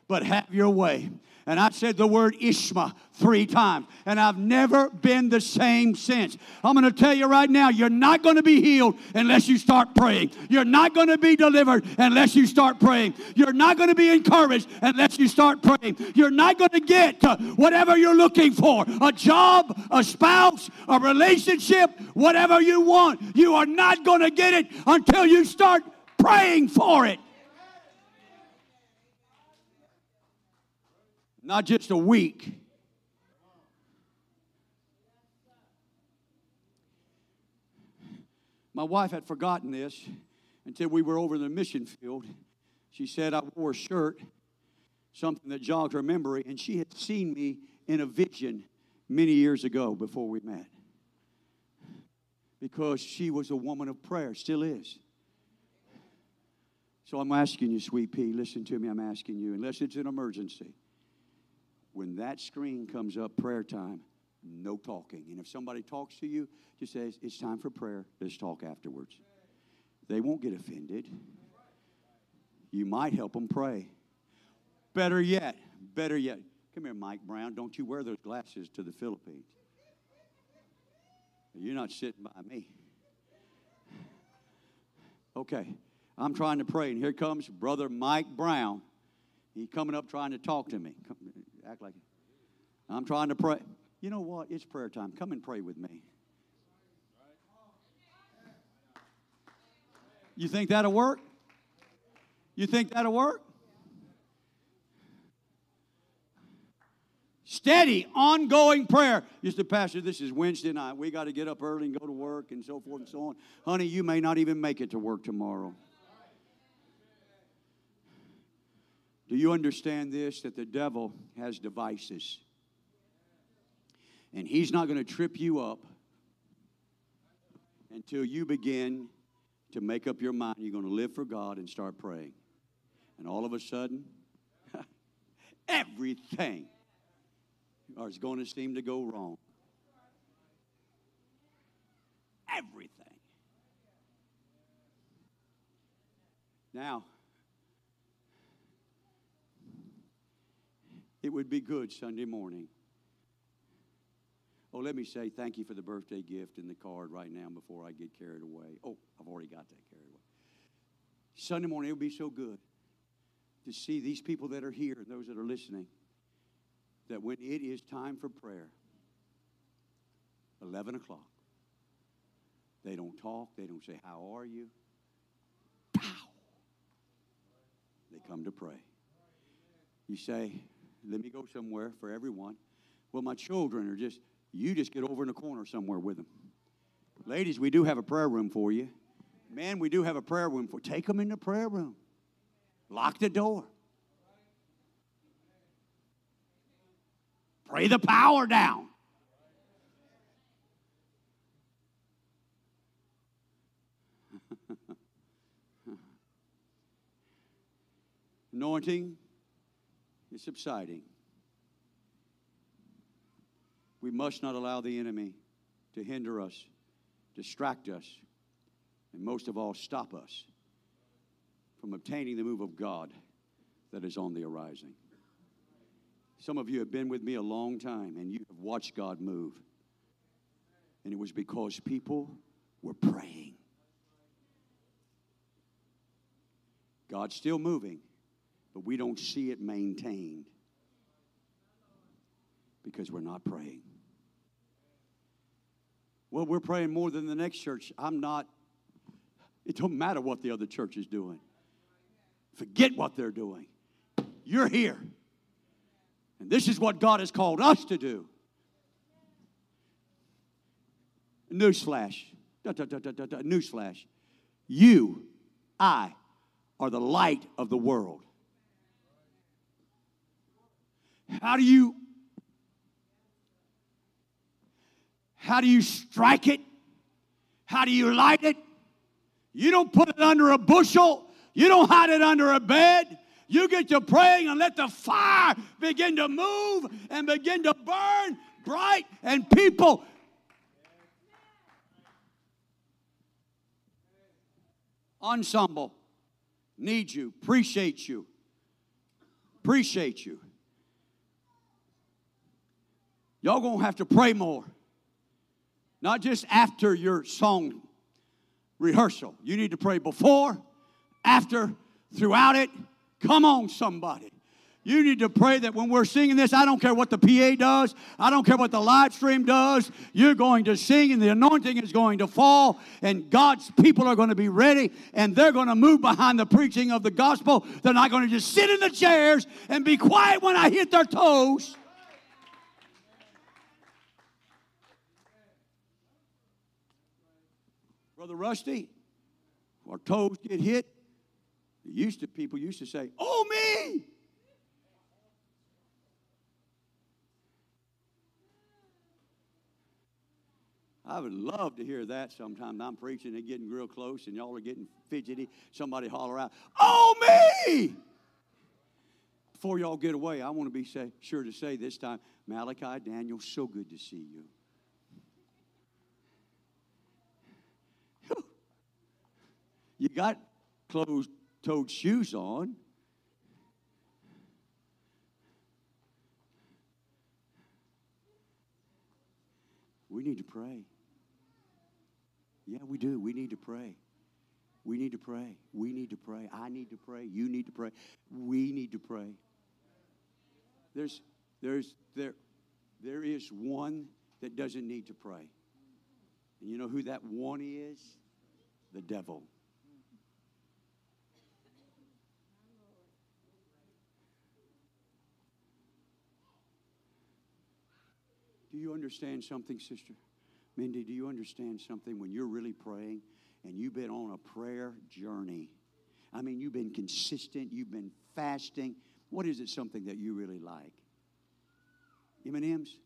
but have your way. And I said the word Ishma three times. And I've never been the same since. I'm going to tell you right now, you're not going to be healed unless you start praying. You're not going to be delivered unless you start praying. You're not going to be encouraged unless you start praying. You're not going to get whatever you're looking for a job, a spouse, a relationship, whatever you want. You are not going to get it until you start praying for it. Not just a week. My wife had forgotten this until we were over in the mission field. She said I wore a shirt, something that jogged her memory, and she had seen me in a vision many years ago before we met. Because she was a woman of prayer, still is. So I'm asking you, sweet pea, listen to me, I'm asking you, unless it's an emergency when that screen comes up, prayer time, no talking. And if somebody talks to you, just says, It's time for prayer. Let's talk afterwards. They won't get offended. You might help them pray. Better yet, better yet, come here, Mike Brown. Don't you wear those glasses to the Philippines. You're not sitting by me. Okay, I'm trying to pray, and here comes Brother Mike Brown. He's coming up trying to talk to me. Act like it. I'm trying to pray. You know what? It's prayer time. Come and pray with me. You think that'll work? You think that'll work? Steady, ongoing prayer. You said, Pastor, this is Wednesday night. We got to get up early and go to work and so forth and so on. Honey, you may not even make it to work tomorrow. Do you understand this? That the devil has devices. And he's not going to trip you up until you begin to make up your mind you're going to live for God and start praying. And all of a sudden, everything is going to seem to go wrong. Everything. Now, It would be good Sunday morning. Oh, let me say thank you for the birthday gift and the card right now before I get carried away. Oh, I've already got that carried away. Sunday morning, it would be so good to see these people that are here and those that are listening that when it is time for prayer, 11 o'clock, they don't talk, they don't say, How are you? Pow! They come to pray. You say, let me go somewhere for everyone. Well, my children are just, you just get over in the corner somewhere with them. Ladies, we do have a prayer room for you. Man, we do have a prayer room for take them in the prayer room. Lock the door. Pray the power down. Anointing is subsiding. We must not allow the enemy to hinder us, distract us, and most of all, stop us from obtaining the move of God that is on the horizon. Some of you have been with me a long time and you have watched God move. And it was because people were praying. God's still moving, but we don't see it maintained because we're not praying. Well, we're praying more than the next church. I'm not. It don't matter what the other church is doing. Forget what they're doing. You're here. And this is what God has called us to do. Newsflash. Da, da, da, da, da, newsflash. You, I, are the light of the world. How do you how do you strike it? How do you light it? You don't put it under a bushel. You don't hide it under a bed. You get to praying and let the fire begin to move and begin to burn bright, and people ensemble need you, appreciate you, appreciate you. Y'all gonna have to pray more. Not just after your song rehearsal. You need to pray before, after, throughout it. Come on, somebody. You need to pray that when we're singing this, I don't care what the PA does, I don't care what the live stream does, you're going to sing and the anointing is going to fall, and God's people are going to be ready and they're going to move behind the preaching of the gospel. They're not going to just sit in the chairs and be quiet when I hit their toes. Brother Rusty, our toes get hit. Used to people used to say, "Oh me." I would love to hear that sometime. I'm preaching and getting real close, and y'all are getting fidgety. Somebody holler out, "Oh me!" Before y'all get away, I want to be say, sure to say this time, Malachi, Daniel, so good to see you. You got closed toed shoes on. We need to pray. Yeah, we do. We need to pray. We need to pray. We need to pray. I need to pray. You need to pray. We need to pray. There's there's there there is one that doesn't need to pray. And you know who that one is? The devil. Do you understand something, sister? Mindy, do you understand something when you're really praying and you've been on a prayer journey? I mean, you've been consistent, you've been fasting. What is it something that you really like? M&M's?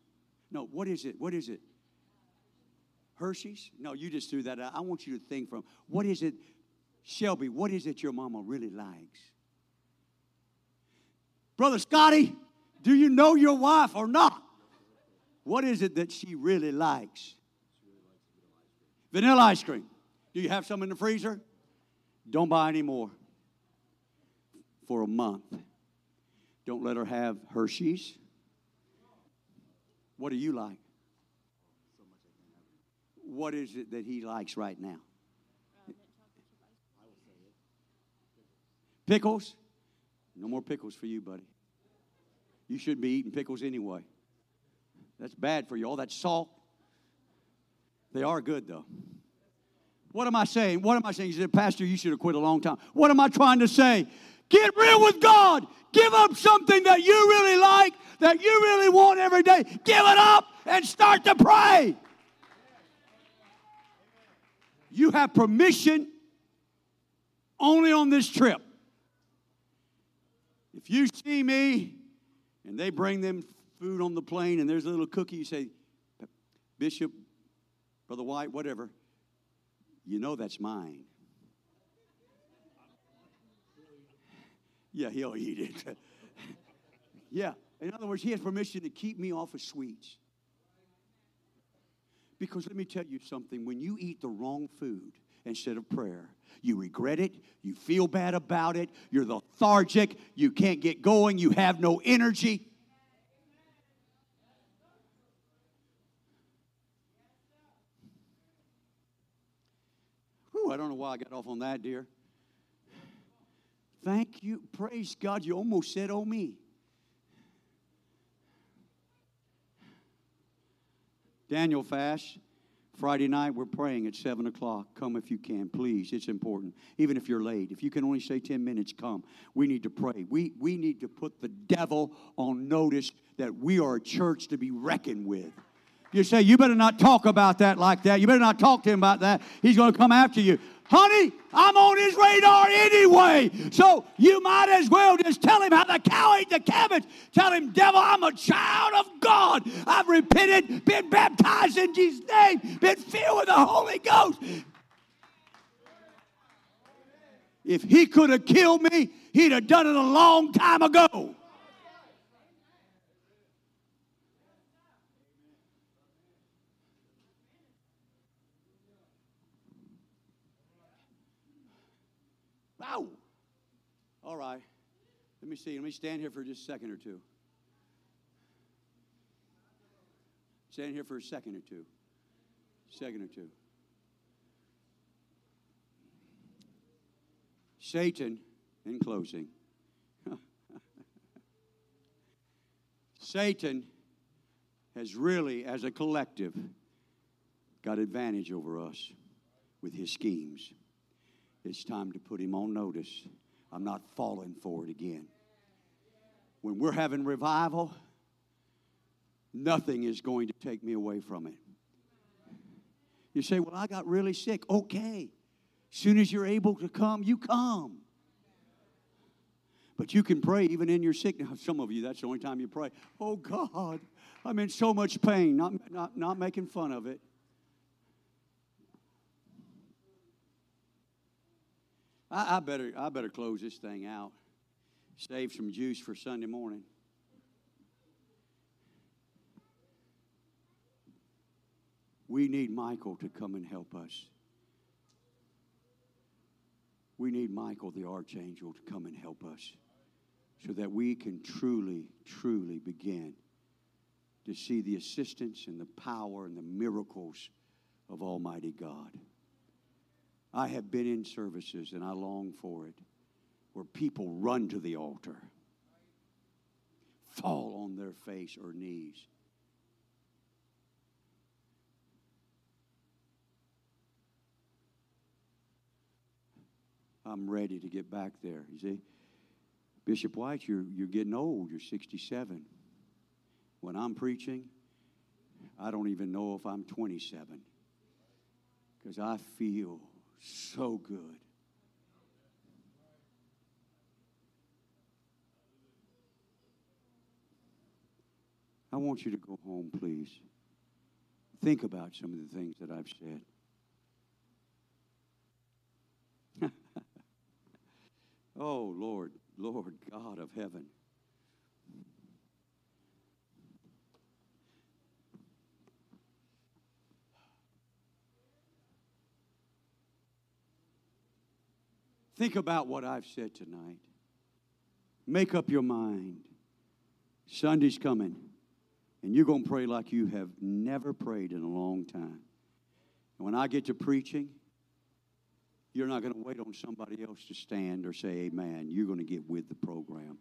No, what is it? What is it? Hershey's? No, you just threw that out. I want you to think from what is it, Shelby, what is it your mama really likes? Brother Scotty, do you know your wife or not? What is it that she really likes? Vanilla ice cream. Do you have some in the freezer? Don't buy any more for a month. Don't let her have Hershey's. What do you like? What is it that he likes right now? Pickles? No more pickles for you, buddy. You should be eating pickles anyway. That's bad for you. All that salt. They are good, though. What am I saying? What am I saying? You said, Pastor, you should have quit a long time. What am I trying to say? Get real with God. Give up something that you really like, that you really want every day. Give it up and start to pray. You have permission only on this trip. If you see me and they bring them food on the plane and there's a little cookie, you say, Bishop, Brother White, whatever, you know that's mine. Yeah, he'll eat it. yeah. In other words, he has permission to keep me off of sweets. Because let me tell you something when you eat the wrong food instead of prayer, you regret it, you feel bad about it, you're lethargic, you can't get going, you have no energy. Why I got off on that, dear. Thank you. Praise God. You almost said, oh, me. Daniel fast. Friday night, we're praying at 7 o'clock. Come if you can, please. It's important. Even if you're late, if you can only stay 10 minutes, come. We need to pray. We, we need to put the devil on notice that we are a church to be reckoned with. You say, you better not talk about that like that. You better not talk to him about that. He's going to come after you. Honey, I'm on his radar anyway. So you might as well just tell him how the cow ate the cabbage. Tell him, devil, I'm a child of God. I've repented, been baptized in Jesus' name, been filled with the Holy Ghost. If he could have killed me, he'd have done it a long time ago. All right. Let me see. Let me stand here for just a second or two. Stand here for a second or two. Second or two. Satan, in closing, Satan has really, as a collective, got advantage over us with his schemes. It's time to put him on notice. I'm not falling for it again. When we're having revival, nothing is going to take me away from it. You say, Well, I got really sick. Okay. Soon as you're able to come, you come. But you can pray even in your sickness. Some of you, that's the only time you pray. Oh God, I'm in so much pain. Not, not, not making fun of it. I, I, better, I better close this thing out. Save some juice for Sunday morning. We need Michael to come and help us. We need Michael, the archangel, to come and help us so that we can truly, truly begin to see the assistance and the power and the miracles of Almighty God. I have been in services and I long for it where people run to the altar, fall on their face or knees. I'm ready to get back there. You see, Bishop White, you're, you're getting old. You're 67. When I'm preaching, I don't even know if I'm 27 because I feel so good. I want you to go home, please. Think about some of the things that I've said. oh, Lord, Lord God of heaven. Think about what I've said tonight. Make up your mind. Sunday's coming, and you're going to pray like you have never prayed in a long time. And when I get to preaching, you're not going to wait on somebody else to stand or say amen. You're going to get with the program.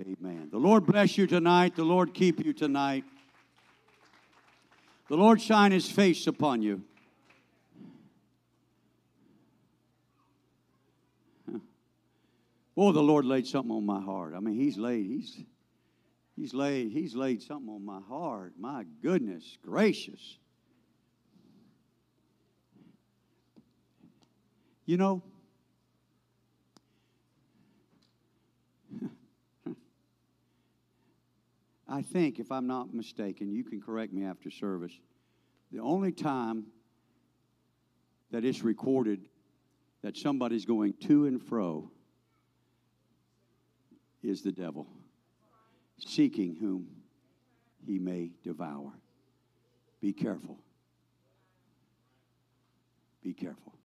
Amen. The Lord bless you tonight. The Lord keep you tonight. The Lord shine his face upon you. Oh, the Lord laid something on my heart. I mean, He's laid, He's He's laid, He's laid something on my heart. My goodness gracious. You know, I think, if I'm not mistaken, you can correct me after service. The only time that it's recorded that somebody's going to and fro is the devil, seeking whom he may devour. Be careful. Be careful.